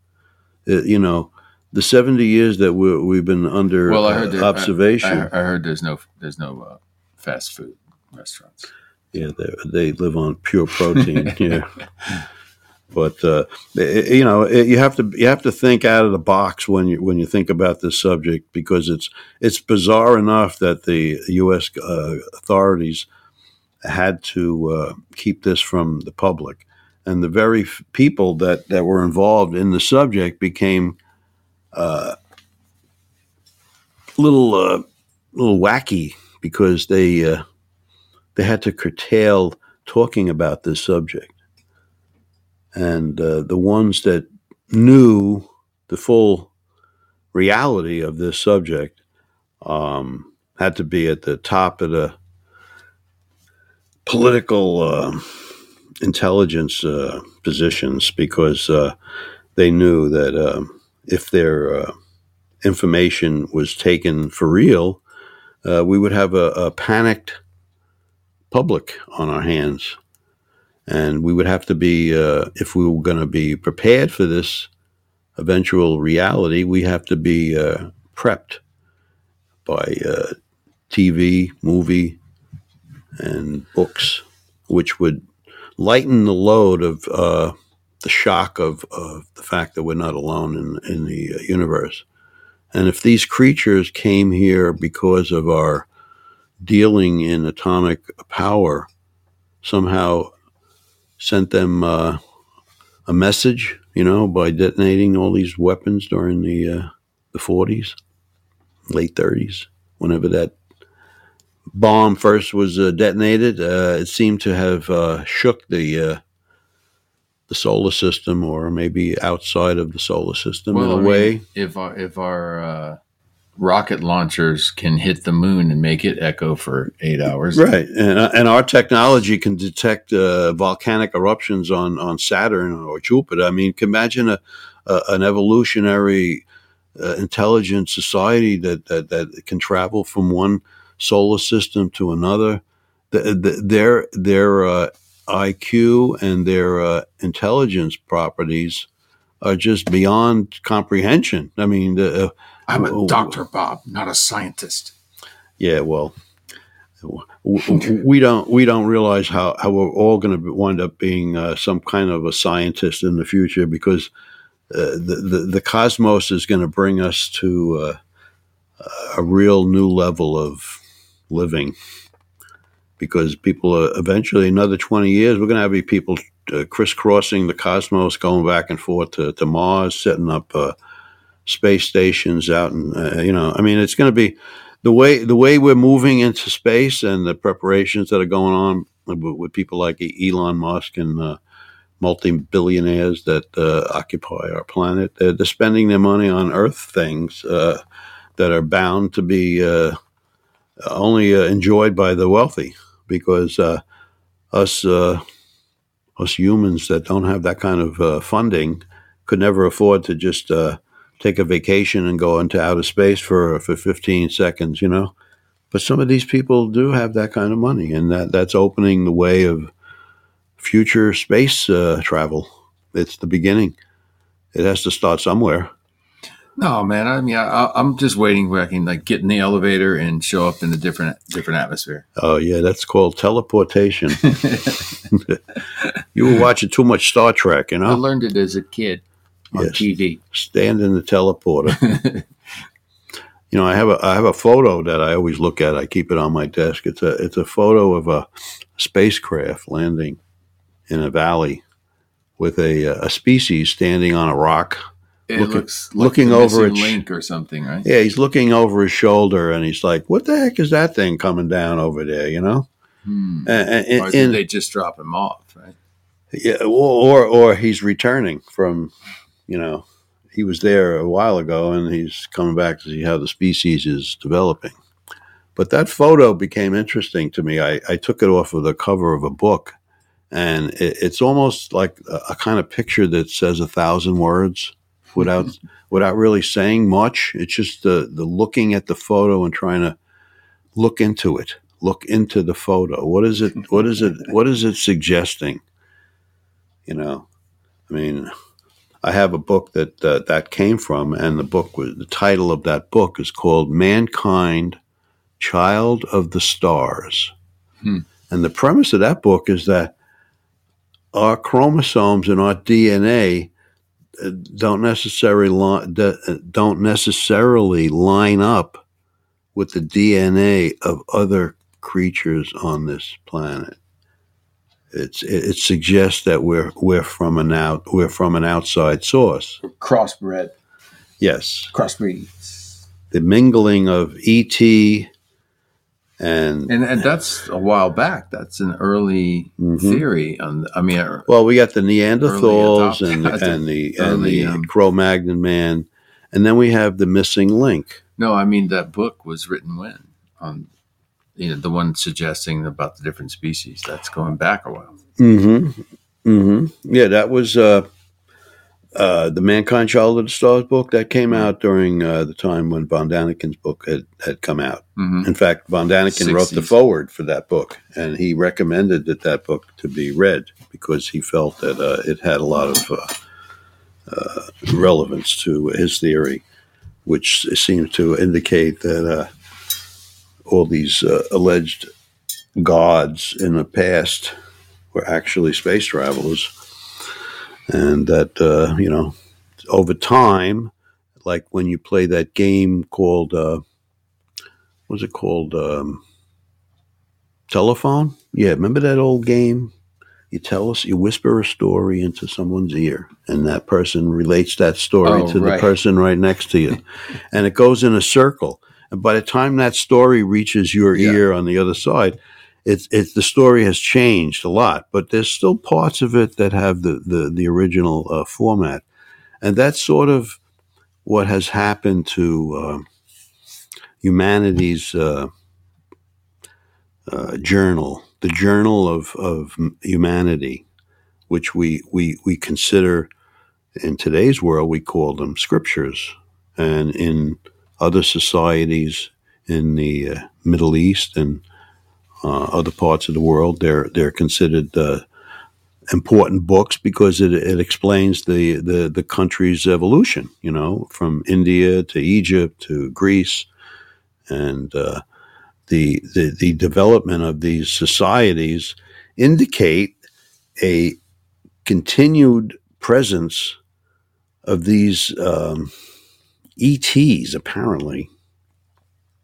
Speaker 1: uh, you know, the 70 years that we're, we've been under
Speaker 2: Well, I
Speaker 1: uh,
Speaker 2: heard that,
Speaker 1: observation.
Speaker 2: I, I heard there's no there's no uh, fast food restaurants.
Speaker 1: Yeah, they, they live on pure protein. yeah, but uh, i- you know, it, you have to you have to think out of the box when you when you think about this subject because it's it's bizarre enough that the U.S. Uh, authorities had to uh, keep this from the public, and the very f- people that that were involved in the subject became uh, little uh, little wacky because they. Uh, they had to curtail talking about this subject. And uh, the ones that knew the full reality of this subject um, had to be at the top of the political uh, intelligence uh, positions because uh, they knew that um if their uh, information was taken for real, uh, we would have a, a panicked public on our hands. And we would have to be, uh, if we were going to be prepared for this eventual reality, we have to be uh, prepped by uh, TV, movie, and books, which would lighten the load of uh, the shock of, of the fact that we're not alone in, in the uh, universe. And if these creatures came here because of our dealing in atomic power somehow sent them uh, a message, you know, by detonating all these weapons during the uh, the forties, late thirties, whenever that bomb first was uh, detonated. Uh, it seemed to have uh, shook the uh, the solar system, or maybe outside of the solar system in
Speaker 2: Well,
Speaker 1: a
Speaker 2: I mean,
Speaker 1: way.
Speaker 2: if our if our uh, rocket launchers can hit the moon and make it echo for eight hours,
Speaker 1: Right, and uh, and our technology can detect uh, volcanic eruptions on, on Saturn or Jupiter. I mean, can imagine a, a an evolutionary uh, intelligent society that, that that can travel from one solar system to another. The, the, their their uh, IQ and their uh, intelligence properties are just beyond comprehension. I mean, uh,
Speaker 2: I'm a doctor, Bob, not a scientist.
Speaker 1: Yeah, well, we don't we don't realize how, how we're all going to wind up being uh, some kind of a scientist in the future because uh, the, the the cosmos is going to bring us to uh, a real new level of living. Because people are eventually another twenty years, we're going to have people uh, crisscrossing the cosmos, going back and forth to, to Mars, setting up uh, space stations out, and uh, you know, I mean, it's going to be the way the way we're moving into space and the preparations that are going on with, with people like Elon Musk and uh, multi-billionaires that uh, occupy our planet. They're, they're spending their money on Earth things uh, that are bound to be uh, only uh, enjoyed by the wealthy, because uh, us uh, us humans that don't have that kind of funding could never afford to just take a vacation and go into outer space for for 15 seconds, you know. But some of these people do have that kind of money, and that that's opening the way of future space uh, travel. It's the beginning. It has to start somewhere.
Speaker 2: No, man. I mean, I, I'm just waiting where I can like get in the elevator and show up in a different different atmosphere.
Speaker 1: Oh yeah, that's called teleportation. you were watching too much Star Trek, you know.
Speaker 2: I learned it as a kid on
Speaker 1: Yes.
Speaker 2: TV.
Speaker 1: Stand in the teleporter. you know, I have a I have a photo that I always look at. I keep it on my desk. It's a it's a photo of a spacecraft landing in a valley with a a species standing on a rock.
Speaker 2: It
Speaker 1: Looking-
Speaker 2: looks like
Speaker 1: looking over it.
Speaker 2: link or something, right?
Speaker 1: Yeah, he's looking over his shoulder and he's like, "What the heck is that thing coming down over there?" You know.
Speaker 2: Hmm.
Speaker 1: And, and,
Speaker 2: Or
Speaker 1: and-
Speaker 2: they just drop him off? Right?
Speaker 1: Yeah, or, or or he's returning from, you know, he was there a while ago and he's coming back to see how the species is developing. But that photo became interesting to me. I, I took it off of the cover of a book, and it, it's almost like a, a kind of picture that says a thousand words without without really saying much. It's just the the looking at the photo and trying to look into it, look into the photo. What is it? What is it? What is it suggesting? You know, I mean, I have a book that uh, that came from, and the book was the title of that book is called "Mankind, Child of the Stars,"
Speaker 2: Hmm.
Speaker 1: and the premise of that book is that our chromosomes and our DNA uh, don't necessarily li- uh, don't necessarily line up with the DNA of other creatures on this planet. It's it, suggests that we're we're from an out we're from an outside source.
Speaker 2: Crossbred,
Speaker 1: Yes,
Speaker 2: crossbreeds,
Speaker 1: the mingling of ET and
Speaker 2: and, and that's a while back. That's an early
Speaker 1: Mhm.
Speaker 2: theory. On, I mean, uh,
Speaker 1: well, we got the Neanderthals and and the and the
Speaker 2: um,
Speaker 1: Cro-Magnon man, and then we have the missing link.
Speaker 2: no, I mean that book was written when on, you know, the one suggesting about the different species. That's going back a while.
Speaker 1: Mm-hmm. Mm-hmm. Yeah, that was uh, uh, the Mankind Child of the Stars book that came out during uh, the time when Von Daniken's book had, had come out.
Speaker 2: hmm
Speaker 1: In fact, Von Daniken wrote the
Speaker 2: 60s.
Speaker 1: foreword for that book, and he recommended that that book to be read because he felt that uh, it had a lot of uh, uh, relevance to his theory, which seems to indicate that uh, all these uh, alleged gods in the past were actually space travelers, and that uh, you know, over time, like when you play that game called. Uh, was it called? Um, telephone? Yeah remember that old game? You tell us you whisper a story into someone's ear and that person relates that story
Speaker 2: Oh,
Speaker 1: to
Speaker 2: right.
Speaker 1: the person right next to you. And it goes in a circle and by the time that story reaches your
Speaker 2: Yeah.
Speaker 1: ear on the other side it's it's the story has changed a lot but there's still parts of it that have the the, the original uh, format and that's sort of what has happened to uh, humanity's uh, uh, journal, the journal of, of humanity, which we, we, we consider in today's world, we call them scriptures. And in other societies in the uh, Middle East and uh, other parts of the world, they're, they're considered uh, important books because it, it explains the, the, the country's evolution, you know, from India to Egypt to Greece. And uh, the, the, the development of these societies indicate a continued presence of these um, ETs, apparently,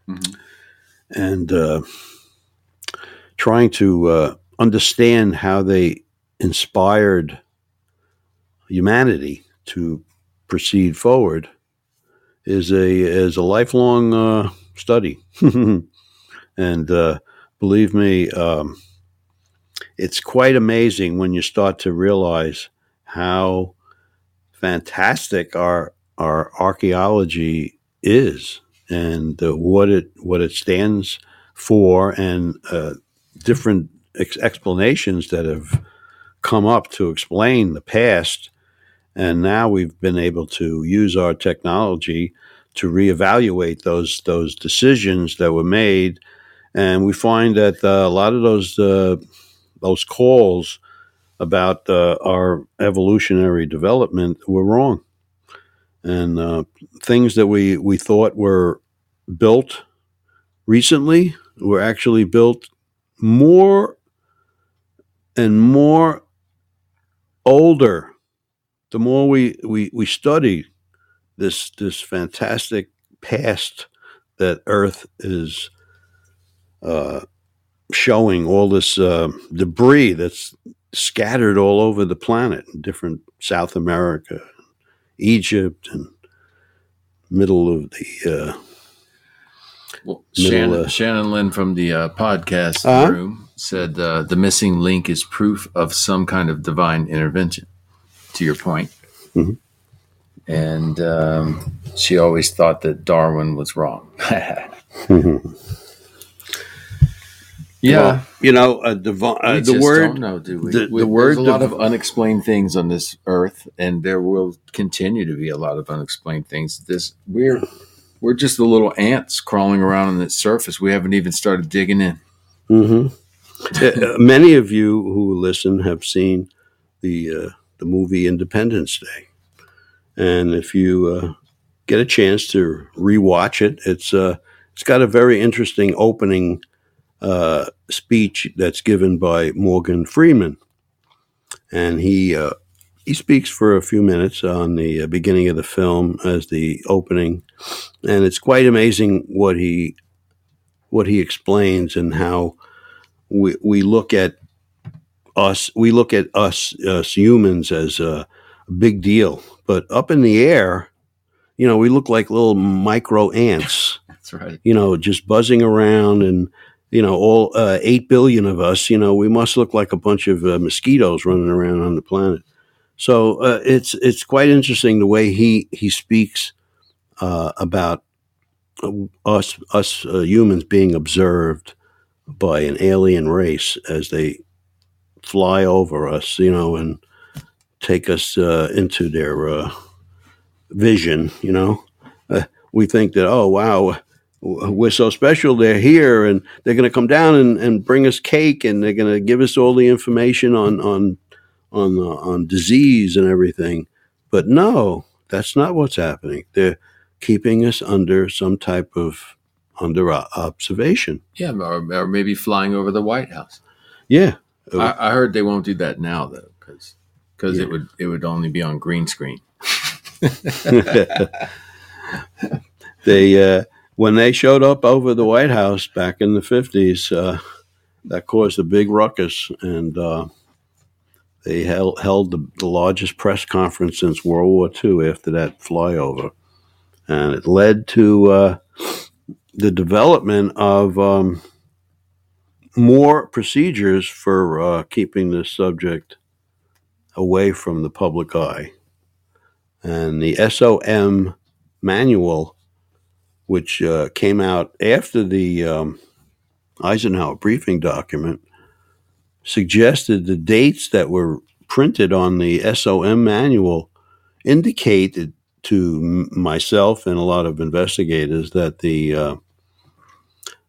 Speaker 2: Mhm.
Speaker 1: and uh, trying to uh, understand how they inspired humanity to proceed forward is a is a lifelong uh, study, and uh, believe me, um, it's quite amazing when you start to realize how fantastic our our archaeology is and uh, what it what it stands for and uh, different ex- explanations that have come up to explain the past. And now we've been able to use our technology to reevaluate those those decisions that were made. And we find that uh, a lot of those uh, those calls about uh, our evolutionary development were wrong and uh, things that we we thought were built recently were actually built more and more older. The more we we we study this this fantastic past that earth is uh, showing all this uh, debris that's scattered all over the planet in different south america egypt and middle of the uh,
Speaker 2: Well, Shannon,
Speaker 1: uh,
Speaker 2: Shannon Lynn from the uh, podcast
Speaker 1: Uh-huh.
Speaker 2: room said uh, the missing link is proof of some kind of divine intervention. To your point,
Speaker 1: Mhm.
Speaker 2: and um, she always thought that Darwin was wrong. yeah,
Speaker 1: Well, you know, uh, divi- uh,
Speaker 2: we
Speaker 1: the
Speaker 2: just
Speaker 1: word.
Speaker 2: don't know, do we?
Speaker 1: the-
Speaker 2: We-
Speaker 1: the word
Speaker 2: There's a lot
Speaker 1: div-
Speaker 2: of unexplained things on this earth, and there will continue to be a lot of unexplained things. This we're we're just the little ants crawling around on the surface. We haven't even started digging in.
Speaker 1: hmm many of you who listen have seen the uh, the movie Independence Day, and if you uh, get a chance to rewatch it, it's uh, it's got a very interesting opening uh, speech that's given by Morgan Freeman, and he uh, he speaks for a few minutes on the uh, beginning of the film as the opening, and it's quite amazing what he what he explains and how we we look at us we look at us us humans as a big deal, but up in the air, you know, we look like little micro ants.
Speaker 2: That's right.
Speaker 1: you know, just buzzing around and, you know, all uh, 8 billion of us, you know, we must look like a bunch of uh, mosquitoes running around on the planet. So uh, it's it's quite interesting the way he he speaks uh, about us us uh, humans being observed by an alien race as they fly over us, you know, and take us uh, into their vision. You know, we think that oh wow, we're so special. They're here, and they're going to come down and, and bring us cake, and they're going to give us all the information on on on uh, on disease and everything. But no, that's not what's happening. They're keeping us under some type of under observation.
Speaker 2: Yeah, or, or maybe flying over the White House.
Speaker 1: Yeah,
Speaker 2: I, I heard they won't do that now though, because
Speaker 1: Yeah.
Speaker 2: it would it would only be on green screen.
Speaker 1: they uh, when they showed up over the White House back in the fifties, uh, that caused a big ruckus, and uh, they held, held the, the largest press conference since World War II after that flyover, and it led to uh, the development of um, more procedures for uh, keeping this subject away from the public eye, and the SOM manual which uh, came out after the um, Eisenhower briefing document, suggested the dates that were printed on the SOM manual indicated to myself and a lot of investigators that the uh,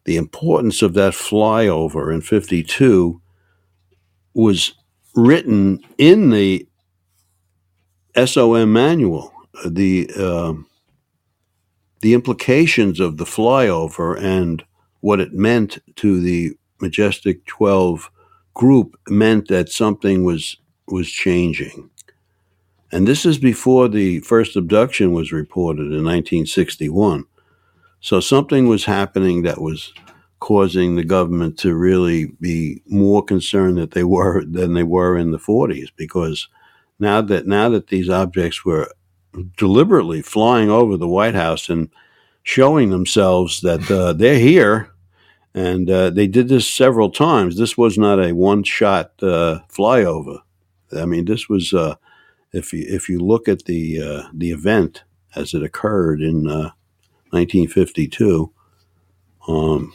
Speaker 1: the importance of that flyover in 52 was written in the SOM manual. The um the implications of the flyover and what it meant to the Majestic 12 group meant that something was was changing. And this is before the first abduction was reported in 1961. So something was happening that was causing the government to really be more concerned that they were than they were in the 40s because now that now that these objects were deliberately flying over the White House and showing themselves that uh, they're here. And uh, they did this several times. This was not a one-shot uh, flyover. I mean, this was uh, if you if you look at the uh, the event as it occurred in uh, 1952, um,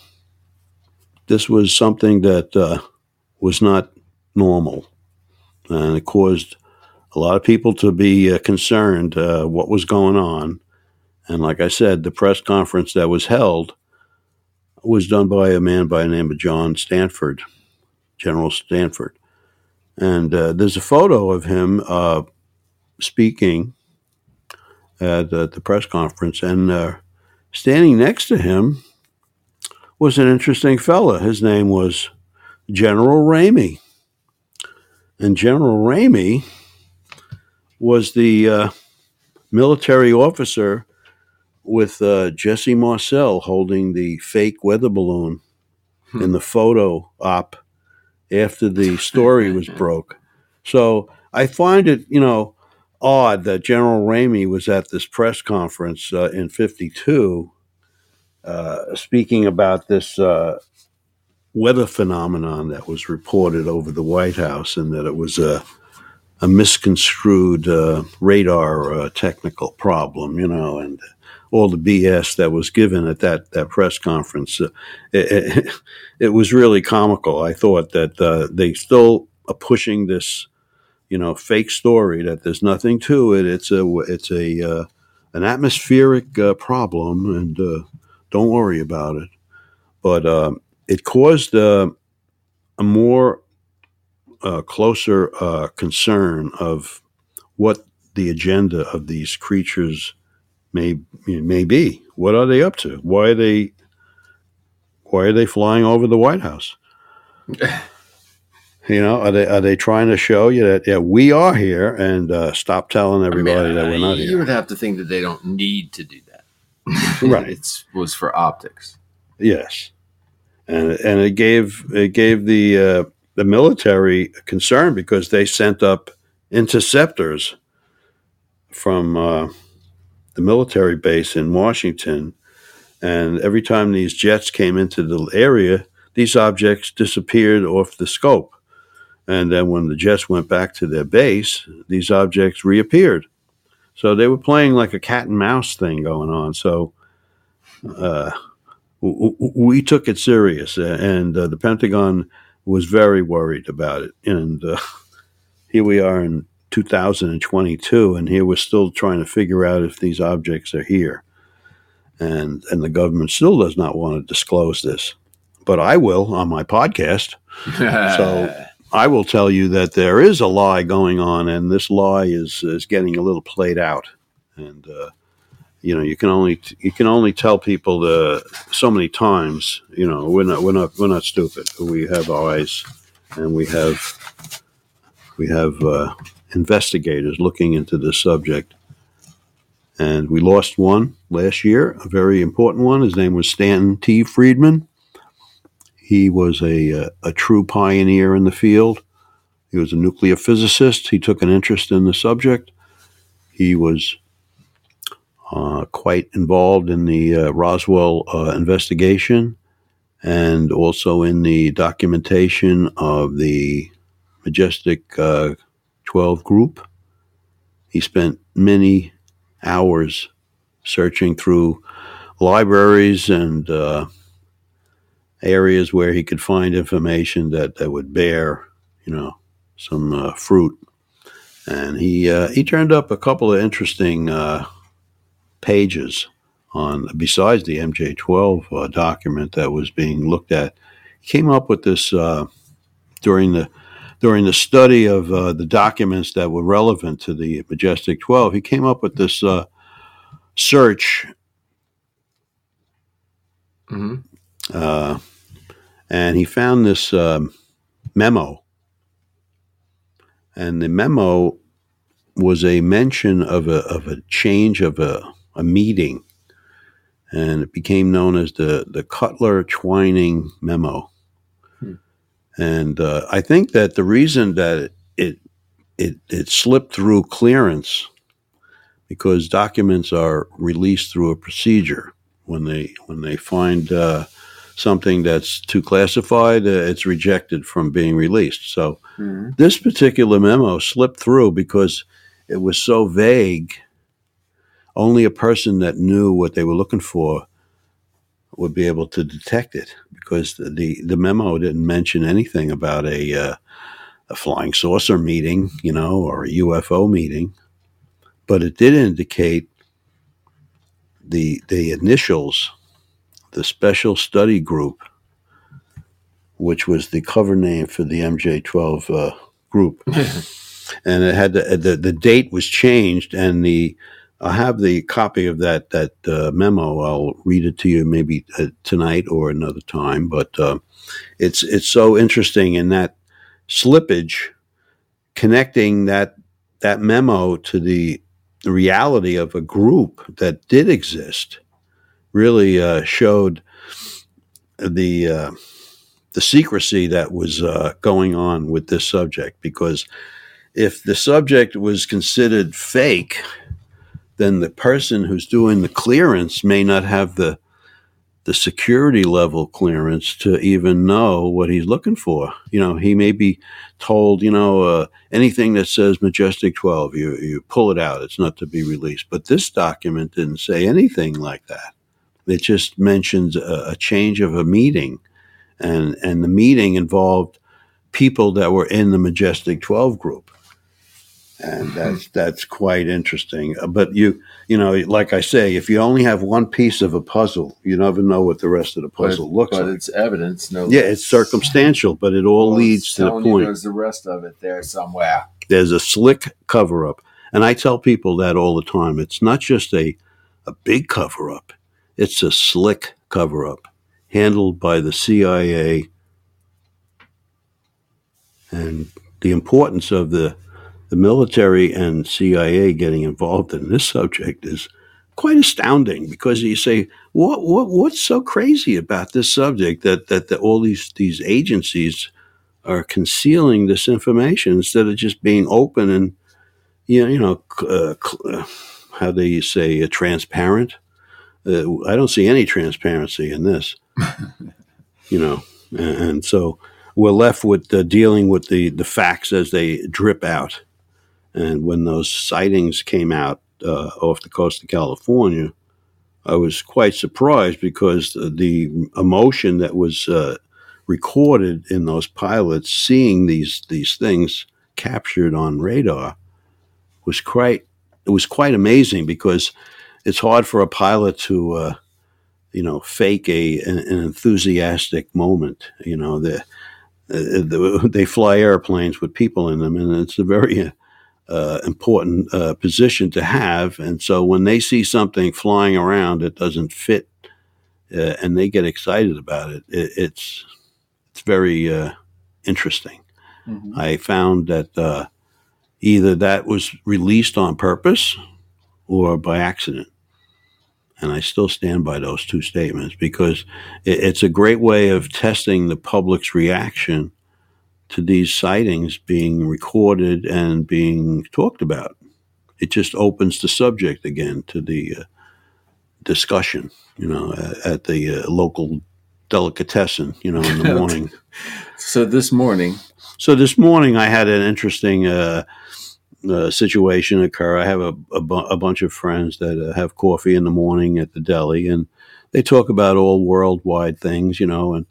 Speaker 1: this was something that uh, was not normal, and it caused a lot of people to be uh, concerned uh, what was going on. And like I said, the press conference that was held was done by a man by the name of John Samford, General Samford. And uh, there's a photo of him uh, speaking, at, the press conference, and uh, standing next to him was an interesting fella. His name was General Ramey, and General Ramey was the uh, military officer with uh, Jesse Marcel holding the fake weather balloon
Speaker 2: Hmm.
Speaker 1: in the photo op after the story was broke. So I find it, you know, odd that General Ramey was at this press conference uh, in 52 uh, speaking about this uh, weather phenomenon that was reported over the White House and that it was a, a misconstrued uh, radar uh, technical problem, you know, and all the BS that was given at that, that press conference. Uh, it, it, it was really comical. I thought that uh, they still are pushing this, you know, fake story that there's nothing to it. It's a it's a uh, an atmospheric uh, problem, and don't worry about it. But um, it caused a more uh, closer uh, concern of what the agenda of these creatures may may be. What are they up to? Why are they why are they flying over the White House? You know, are they are they trying to show you that yeah we are here and uh, stop telling everybody
Speaker 2: I mean,
Speaker 1: that we're not
Speaker 2: you
Speaker 1: here?
Speaker 2: You would have to think that they don't need to do that.
Speaker 1: Right.
Speaker 2: It was for optics.
Speaker 1: Yes, and and it gave it gave the uh, the military concern because they sent up interceptors from uh, the military base in Washington, and every time these jets came into the area, these objects disappeared off the scope, and then when the jets went back to their base, these objects reappeared. So they were playing like a cat and mouse thing going on. So. Uh, we took it serious, and uh, the Pentagon was very worried about it. And uh, here we are in 2022, and here we're still trying to figure out if these objects are here. And and the government still does not want to disclose this, but I will on my podcast. So- I will tell you that there is a lie going on, and this lie is is getting a little played out. And uh, you know, you can only you can only tell people the so many times. You know, we're not we're not we're not stupid. We have eyes, and we have we have uh, investigators looking into this subject. And we lost one last year, a very important one. His name was Stanton T. Friedman. He was a, a, a true pioneer in the field. He was a nuclear physicist. He took an interest in the subject. He was uh, quite involved in the uh, Roswell uh, investigation and also in the documentation of the Majestic uh, 12 group. He spent many hours searching through libraries and uh, areas where he could find information that, that would bear, you know, some fruit. And he he turned up a couple of interesting pages on besides the MJ12 uh, document that was being looked at. Came up with this uh, during the during the study of uh, the documents that were relevant to the Majestic 12. He came up with this uh, search
Speaker 2: hmm
Speaker 1: uh, and he found this um, memo. And the memo was a mention of a, of a change of a, a meeting. And it became known as the, the Cutler Twining Memo.
Speaker 2: Hmm.
Speaker 1: And uh, I think that the reason that it, it, it slipped through clearance because documents are released through a procedure when they when they find uh, something that's too classified, uh, it's rejected from being released. So
Speaker 2: hmm
Speaker 1: this particular memo slipped through because it was so vague. Only a person that knew what they were looking for would be able to detect it because the the, memo didn't mention anything about a uh, a flying saucer meeting, you know, or a UFO meeting, but it did indicate the the initials, the Special Study Group, which was the cover name for the MJ12 uh, group, and it had the, the the date was changed, and the I have the copy of that that uh, memo. I'll read it to you maybe uh, tonight or another time. But uh, it's it's so interesting in that slippage, connecting that that memo to the, reality of a group that did exist, really uh, showed the uh, the secrecy that was uh, going on with this subject. Because if the subject was considered fake then the person who's doing the clearance may not have the the security level clearance to even know what he's looking for. You know, he may be told, you know, uh, anything that says Majestic 12, you, you pull it out. It's not to be released. But this document didn't say anything like that. It just mentions a, a change of a meeting. And, and the meeting involved people that were in the Majestic 12 group and that's that's quite interesting. Uh, but you you know, like I say, if you only have one piece of a puzzle, you never know what the rest of the puzzle
Speaker 2: but,
Speaker 1: looks
Speaker 2: but
Speaker 1: like.
Speaker 2: it's evidence. No,
Speaker 1: yeah, it's circumstantial, but it all
Speaker 2: Well,
Speaker 1: leads to the point.
Speaker 2: There's the rest of it there somewhere.
Speaker 1: There's a slick cover up, and I tell people that all the time. It's not just a a big cover up; it's a slick cover up handled by the CIA. And the importance of the the military and CIA getting involved in this subject is quite astounding because you say, what, what, what's so crazy about this subject that, that, that all these, these agencies are concealing this information instead of just being open and, you know, you know uh, uh, how do you say, uh, transparent? Uh, I don't see any transparency in this, you know, and, and so we're left with uh, dealing with the, the facts as they drip out. And when those sightings came out uh, off the coast of California, I was quite surprised because the emotion that was uh, recorded in those pilots, seeing these these things captured on radar, was quite it was quite amazing because it's hard for a pilot to uh, you know fake a an, an enthusiastic moment. You know the, uh, they fly airplanes with people in them, and it's a very uh, important uh, position to have. And so when they see something flying around that doesn't fit, uh, and they get excited about it, it it's it's very uh, interesting.
Speaker 2: Mhm.
Speaker 1: I found that uh, either that was released on purpose or by accident. And I still stand by those two statements because it, it's a great way of testing the public's reaction to these sightings being recorded and being talked about. It just opens the subject again to the uh, discussion, you know, at, at the uh, local delicatessen, you know, in the morning.
Speaker 2: So this morning,
Speaker 1: so this morning I had an interesting uh, uh, situation occur. I have a, a, bu- a bunch of friends that uh, have coffee in the morning at the deli, and they talk about all worldwide things, you know, and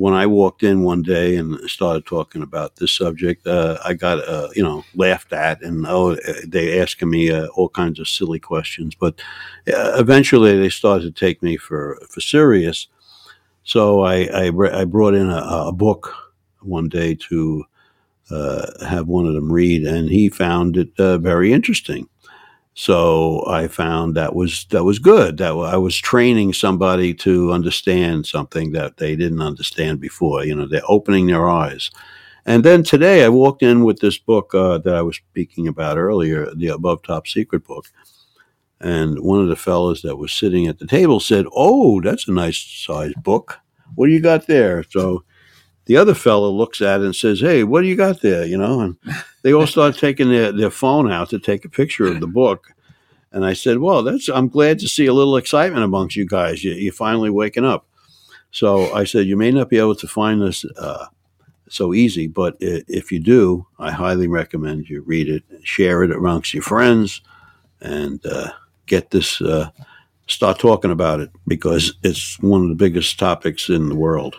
Speaker 1: when I walked in one day and started talking about this subject, uh, I got uh, you know laughed at, and oh, they asking me uh, all kinds of silly questions. But uh, eventually, they started to take me for for serious. So I I, I brought in a, a book one day to uh, have one of them read, and he found it uh, very interesting. So I found that was that was good. That I was training somebody to understand something that they didn't understand before. You know, they're opening their eyes. And then today I walked in with this book uh, that I was speaking about earlier, the Above Top Secret book. And one of the fellows that was sitting at the table said, "Oh, that's a nice sized book. What do you got there?" So the other fellow looks at it and says, "Hey, what do you got there?" You know, and they all start taking their, their phone out to take a picture of the book. And I said, "Well, that's I'm glad to see a little excitement amongst you guys. You, you're finally waking up." So I said, "You may not be able to find this uh, so easy, but if you do, I highly recommend you read it, share it amongst your friends, and uh, get this. Uh, start talking about it because it's one of the biggest topics in the world."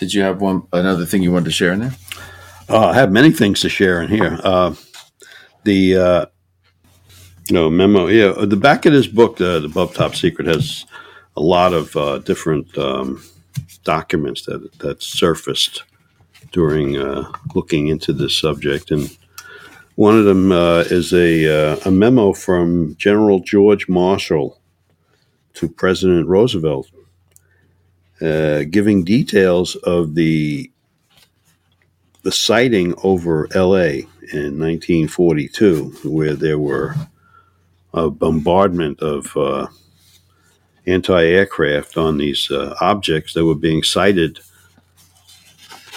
Speaker 2: Did you have one another thing you wanted to share in there?
Speaker 1: Oh, I have many things to share in here. Uh, the uh, you know memo, yeah, the back of this book, the, the Above Top Secret, has a lot of uh, different um, documents that that surfaced during uh, looking into this subject. And One of them uh, is a, uh, a memo from General George Marshall to President Roosevelt, uh, giving details of the the sighting over L.A. in 1942, where there were a bombardment of uh, anti-aircraft on these uh, objects that were being sighted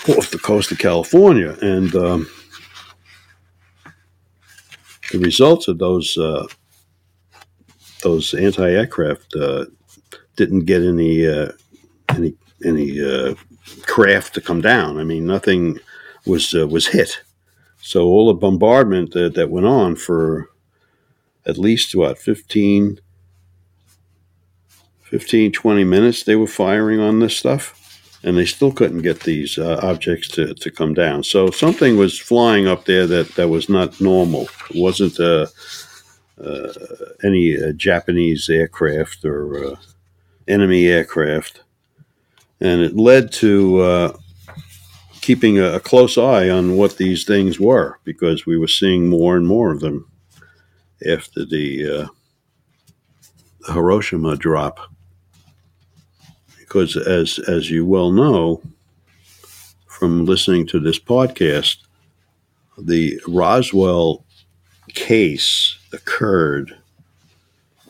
Speaker 1: off the coast of California, and um, the results of those uh, those anti-aircraft uh, didn't get any any any uh, craft to come down. I mean, nothing was uh, was hit. So all the bombardment that, that went on for at least what 15, 15 20 minutes they were firing on this stuff and they still couldn't get these uh, objects to, to come down so something was flying up there that, that was not normal it wasn't uh, uh, any uh, japanese aircraft or enemy aircraft and it led to uh, keeping a, a close eye on what these things were because we were seeing more and more of them after the uh, Hiroshima drop. Because as as you well know from listening to this podcast, the Roswell case occurred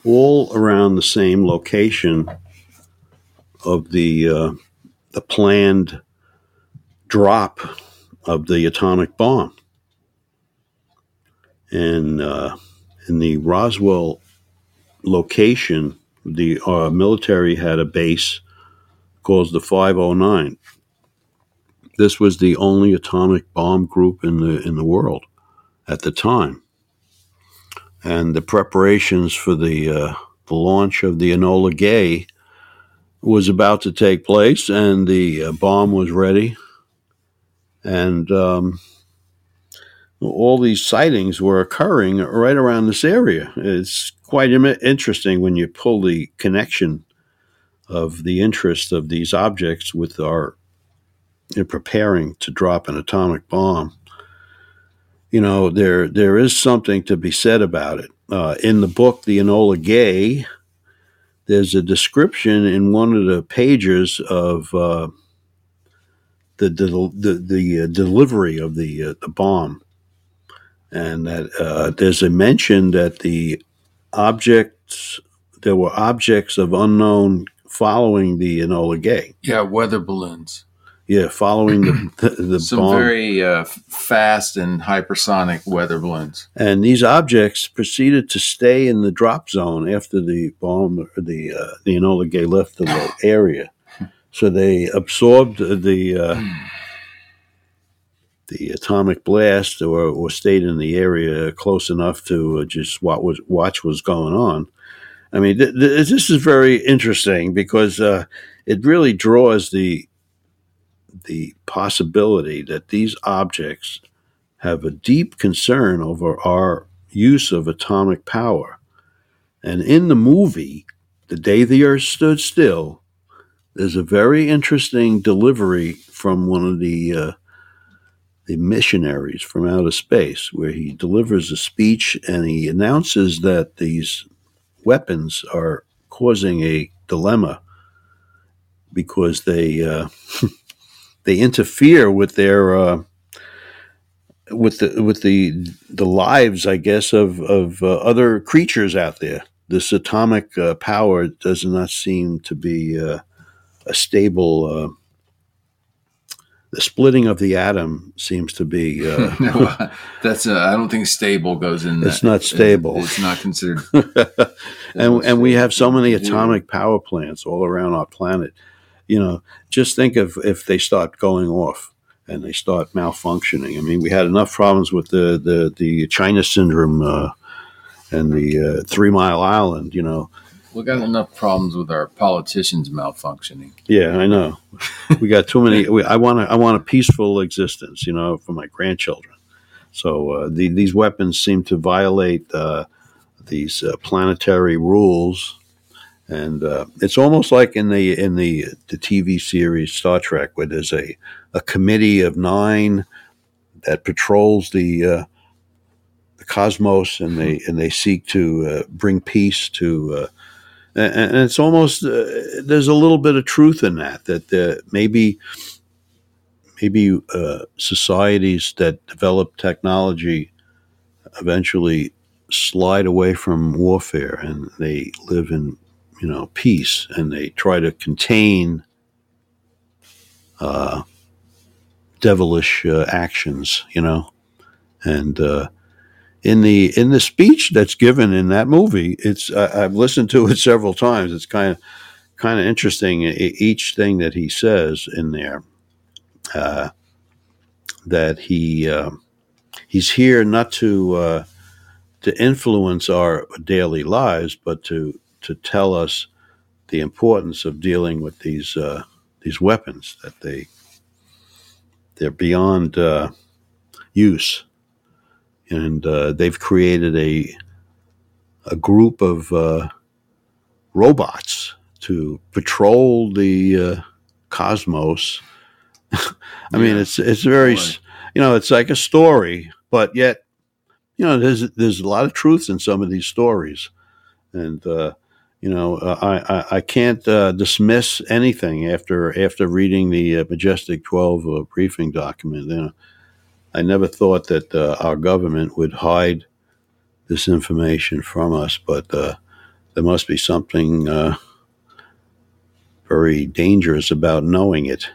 Speaker 1: all around the same location of the uh, the planned drop of the atomic bomb, and uh, in the Roswell location, the uh, military had a base called the 509. This was the only atomic bomb group in the in the world at the time, and the preparations for the uh, the launch of the Enola Gay was about to take place, and the uh, bomb was ready, and um, all these sightings were occurring right around this area. It's quite Im- interesting when you pull the connection of the interest of these objects with our in preparing to drop an atomic bomb. You know, there there is something to be said about it. Uh, in the book, The Enola Gay, there's a description in one of the pages of uh, the, the the, the uh, delivery of the uh, the bomb and that uh, there's a mention that the objects there were objects of unknown following the Enola Gay.
Speaker 2: Yeah, weather balloons.
Speaker 1: Yeah, following the the, the
Speaker 2: Some
Speaker 1: bomb.
Speaker 2: very uh, fast and hypersonic weather balloons.
Speaker 1: and these objects proceeded to stay in the drop zone after the bomb, the uh, the Enola Gay left the area. So they absorbed the uh, the atomic blast, or, or stayed in the area close enough to uh, just what was watch was going on. I mean, th- th- this is very interesting because uh, it really draws the the possibility that these objects have a deep concern over our use of atomic power. And in the movie, The Day the Earth Stood Still, there's a very interesting delivery from one of the uh, the missionaries from outer space, where he delivers a speech and he announces that these weapons are causing a dilemma because they uh, they interfere with their uh, with the with the the lives, I guess, of of uh, other creatures out there. This atomic uh, power does not seem to be uh, a stable. Uh, the splitting of the atom seems to be. Uh,
Speaker 2: No, that's I don't think stable goes in.
Speaker 1: It's
Speaker 2: that.
Speaker 1: not stable.
Speaker 2: It's not considered.
Speaker 1: and and we have so many atomic power plants all around our planet. You know, just think of if they start going off and they start malfunctioning. I mean, we had enough problems with the the, the China syndrome uh, and the uh, Three Mile Island. You know,
Speaker 2: We got enough problems with our politicians malfunctioning.
Speaker 1: yeah, I know. we got too many. We, I want. I want a peaceful existence. You know, for my grandchildren. So uh, the, these weapons seem to violate uh, these uh, planetary rules, and uh, it's almost like in the in the the TV series Star Trek, where there's a a committee of nine that patrols the uh, the cosmos, and they and they seek to uh, bring peace to. Uh, and, and it's almost uh, there's a little bit of truth in that that uh, maybe maybe societies that develop technology eventually slide away from warfare and they live in you know peace and they try to contain uh, devilish uh, actions you know? And uh, in the in the speech that's given in that movie it's I, have listened to it several times. It's kind of kind of interesting each thing that he says in there uh, that he uh, he's here not to uh, to influence our daily lives, but to to tell us the importance of dealing with these uh, these weapons that they they're beyond uh, use, and uh, they've created a a group of uh, robots to patrol the uh, cosmos. I yeah. mean, it's it's very, you know, it's like a story, but yet you know, there's there's a lot of truth in some of these stories, and uh, you know, uh, I, I, I can't uh, dismiss anything after after reading the uh, Majestic Twelve uh, briefing document. You know, I never thought that uh, our government would hide this information from us, but there must be something very dangerous about knowing it,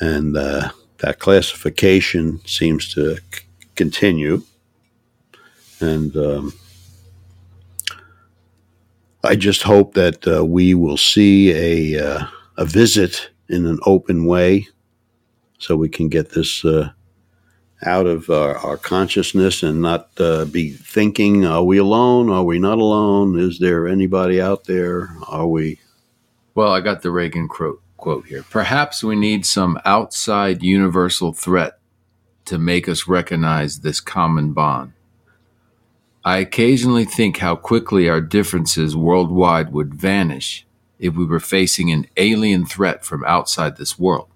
Speaker 1: and that classification seems to c- continue and um, I just hope that uh, we will see a uh, a visit in an open way, so we can get this uh, out of our, our, consciousness and not uh, be thinking: Are we alone? Are we not alone? Is there anybody out there? Are we?
Speaker 2: Well, I got the Reagan quote quote here. Perhaps we need some outside universal threat to make us recognize this common bond. I occasionally think how quickly our differences worldwide would vanish if we were facing an alien threat from outside this world.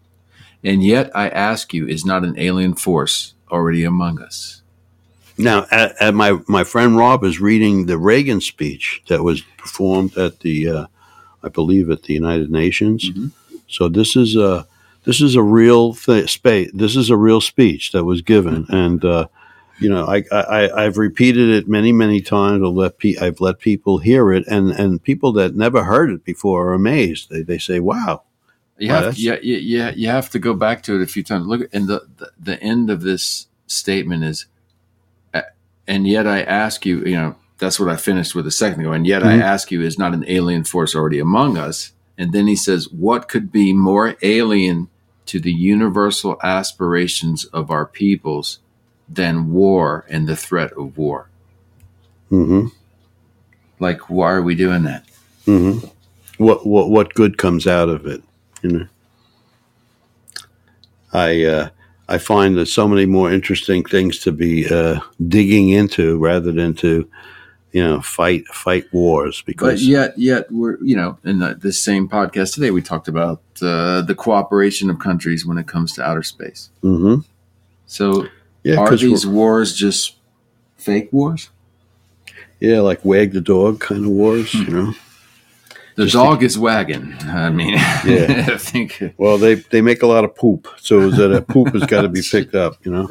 Speaker 2: And yet, I ask you, is not an alien force already among us?
Speaker 1: Now, at, at my, my friend Rob is reading the Reagan speech that was performed at the, uh, I believe, at the United Nations. Mm-hmm. So this is a this is a real th- space. This is a real speech that was given, mm-hmm. and uh, you know, I, I I've repeated it many many times. I've let pe- I've let people hear it, and and people that never heard it before are amazed. They they say, "Wow."
Speaker 2: You wow, have yeah yeah you have to go back to it a few times. Look, and the, the the end of this statement is, and yet I ask you, you know, that's what I finished with a second ago. And yet mm-hmm. I ask you, is not an alien force already among us? And then he says, what could be more alien to the universal aspirations of our peoples than war and the threat of war.
Speaker 1: Mm-hmm.
Speaker 2: Like, why are we doing that?
Speaker 1: Mm-hmm. What what what good comes out of it? You know, I uh, I find that so many more interesting things to be uh, digging into rather than to you know fight fight wars because
Speaker 2: but yet yet we're you know in the, this same podcast today we talked about uh, the cooperation of countries when it comes to outer space
Speaker 1: mm-hmm.
Speaker 2: so yeah, are these wars just fake wars?
Speaker 1: Yeah, like wag the dog kind of wars, you know.
Speaker 2: The just dog to, is wagging. I mean, yeah. I think.
Speaker 1: Well, they they make a lot of poop, so that poop has got to be picked up, you know.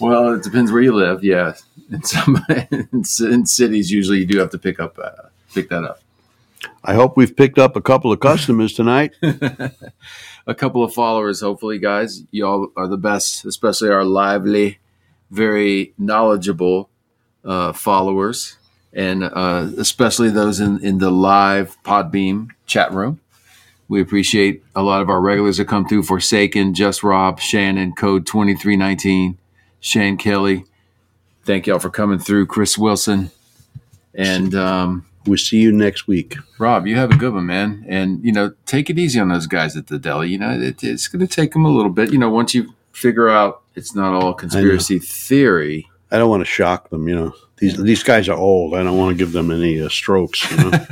Speaker 2: Well, it depends where you live. Yeah, in some in, in cities, usually you do have to pick up uh, pick that up.
Speaker 1: I hope we've picked up a couple of customers tonight.
Speaker 2: a couple of followers, hopefully, guys. Y'all are the best, especially our lively, very knowledgeable uh, followers, and uh, especially those in, in the live Podbean chat room. We appreciate a lot of our regulars that come through Forsaken, Just Rob, Shannon, Code 2319, Shane Kelly. Thank y'all for coming through, Chris Wilson. And um,
Speaker 1: We'll see you next week.
Speaker 2: Rob, you have a good one, man. And, you know, take it easy on those guys at the deli. You know, it, it's going to take them a little bit. You know, once you figure out it's not all conspiracy I theory.
Speaker 1: I don't want to shock them, you know. These, these guys are old. I don't want to give them any uh, strokes, you know.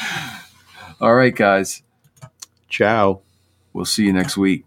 Speaker 2: all right, guys.
Speaker 1: Ciao.
Speaker 2: We'll see you next week.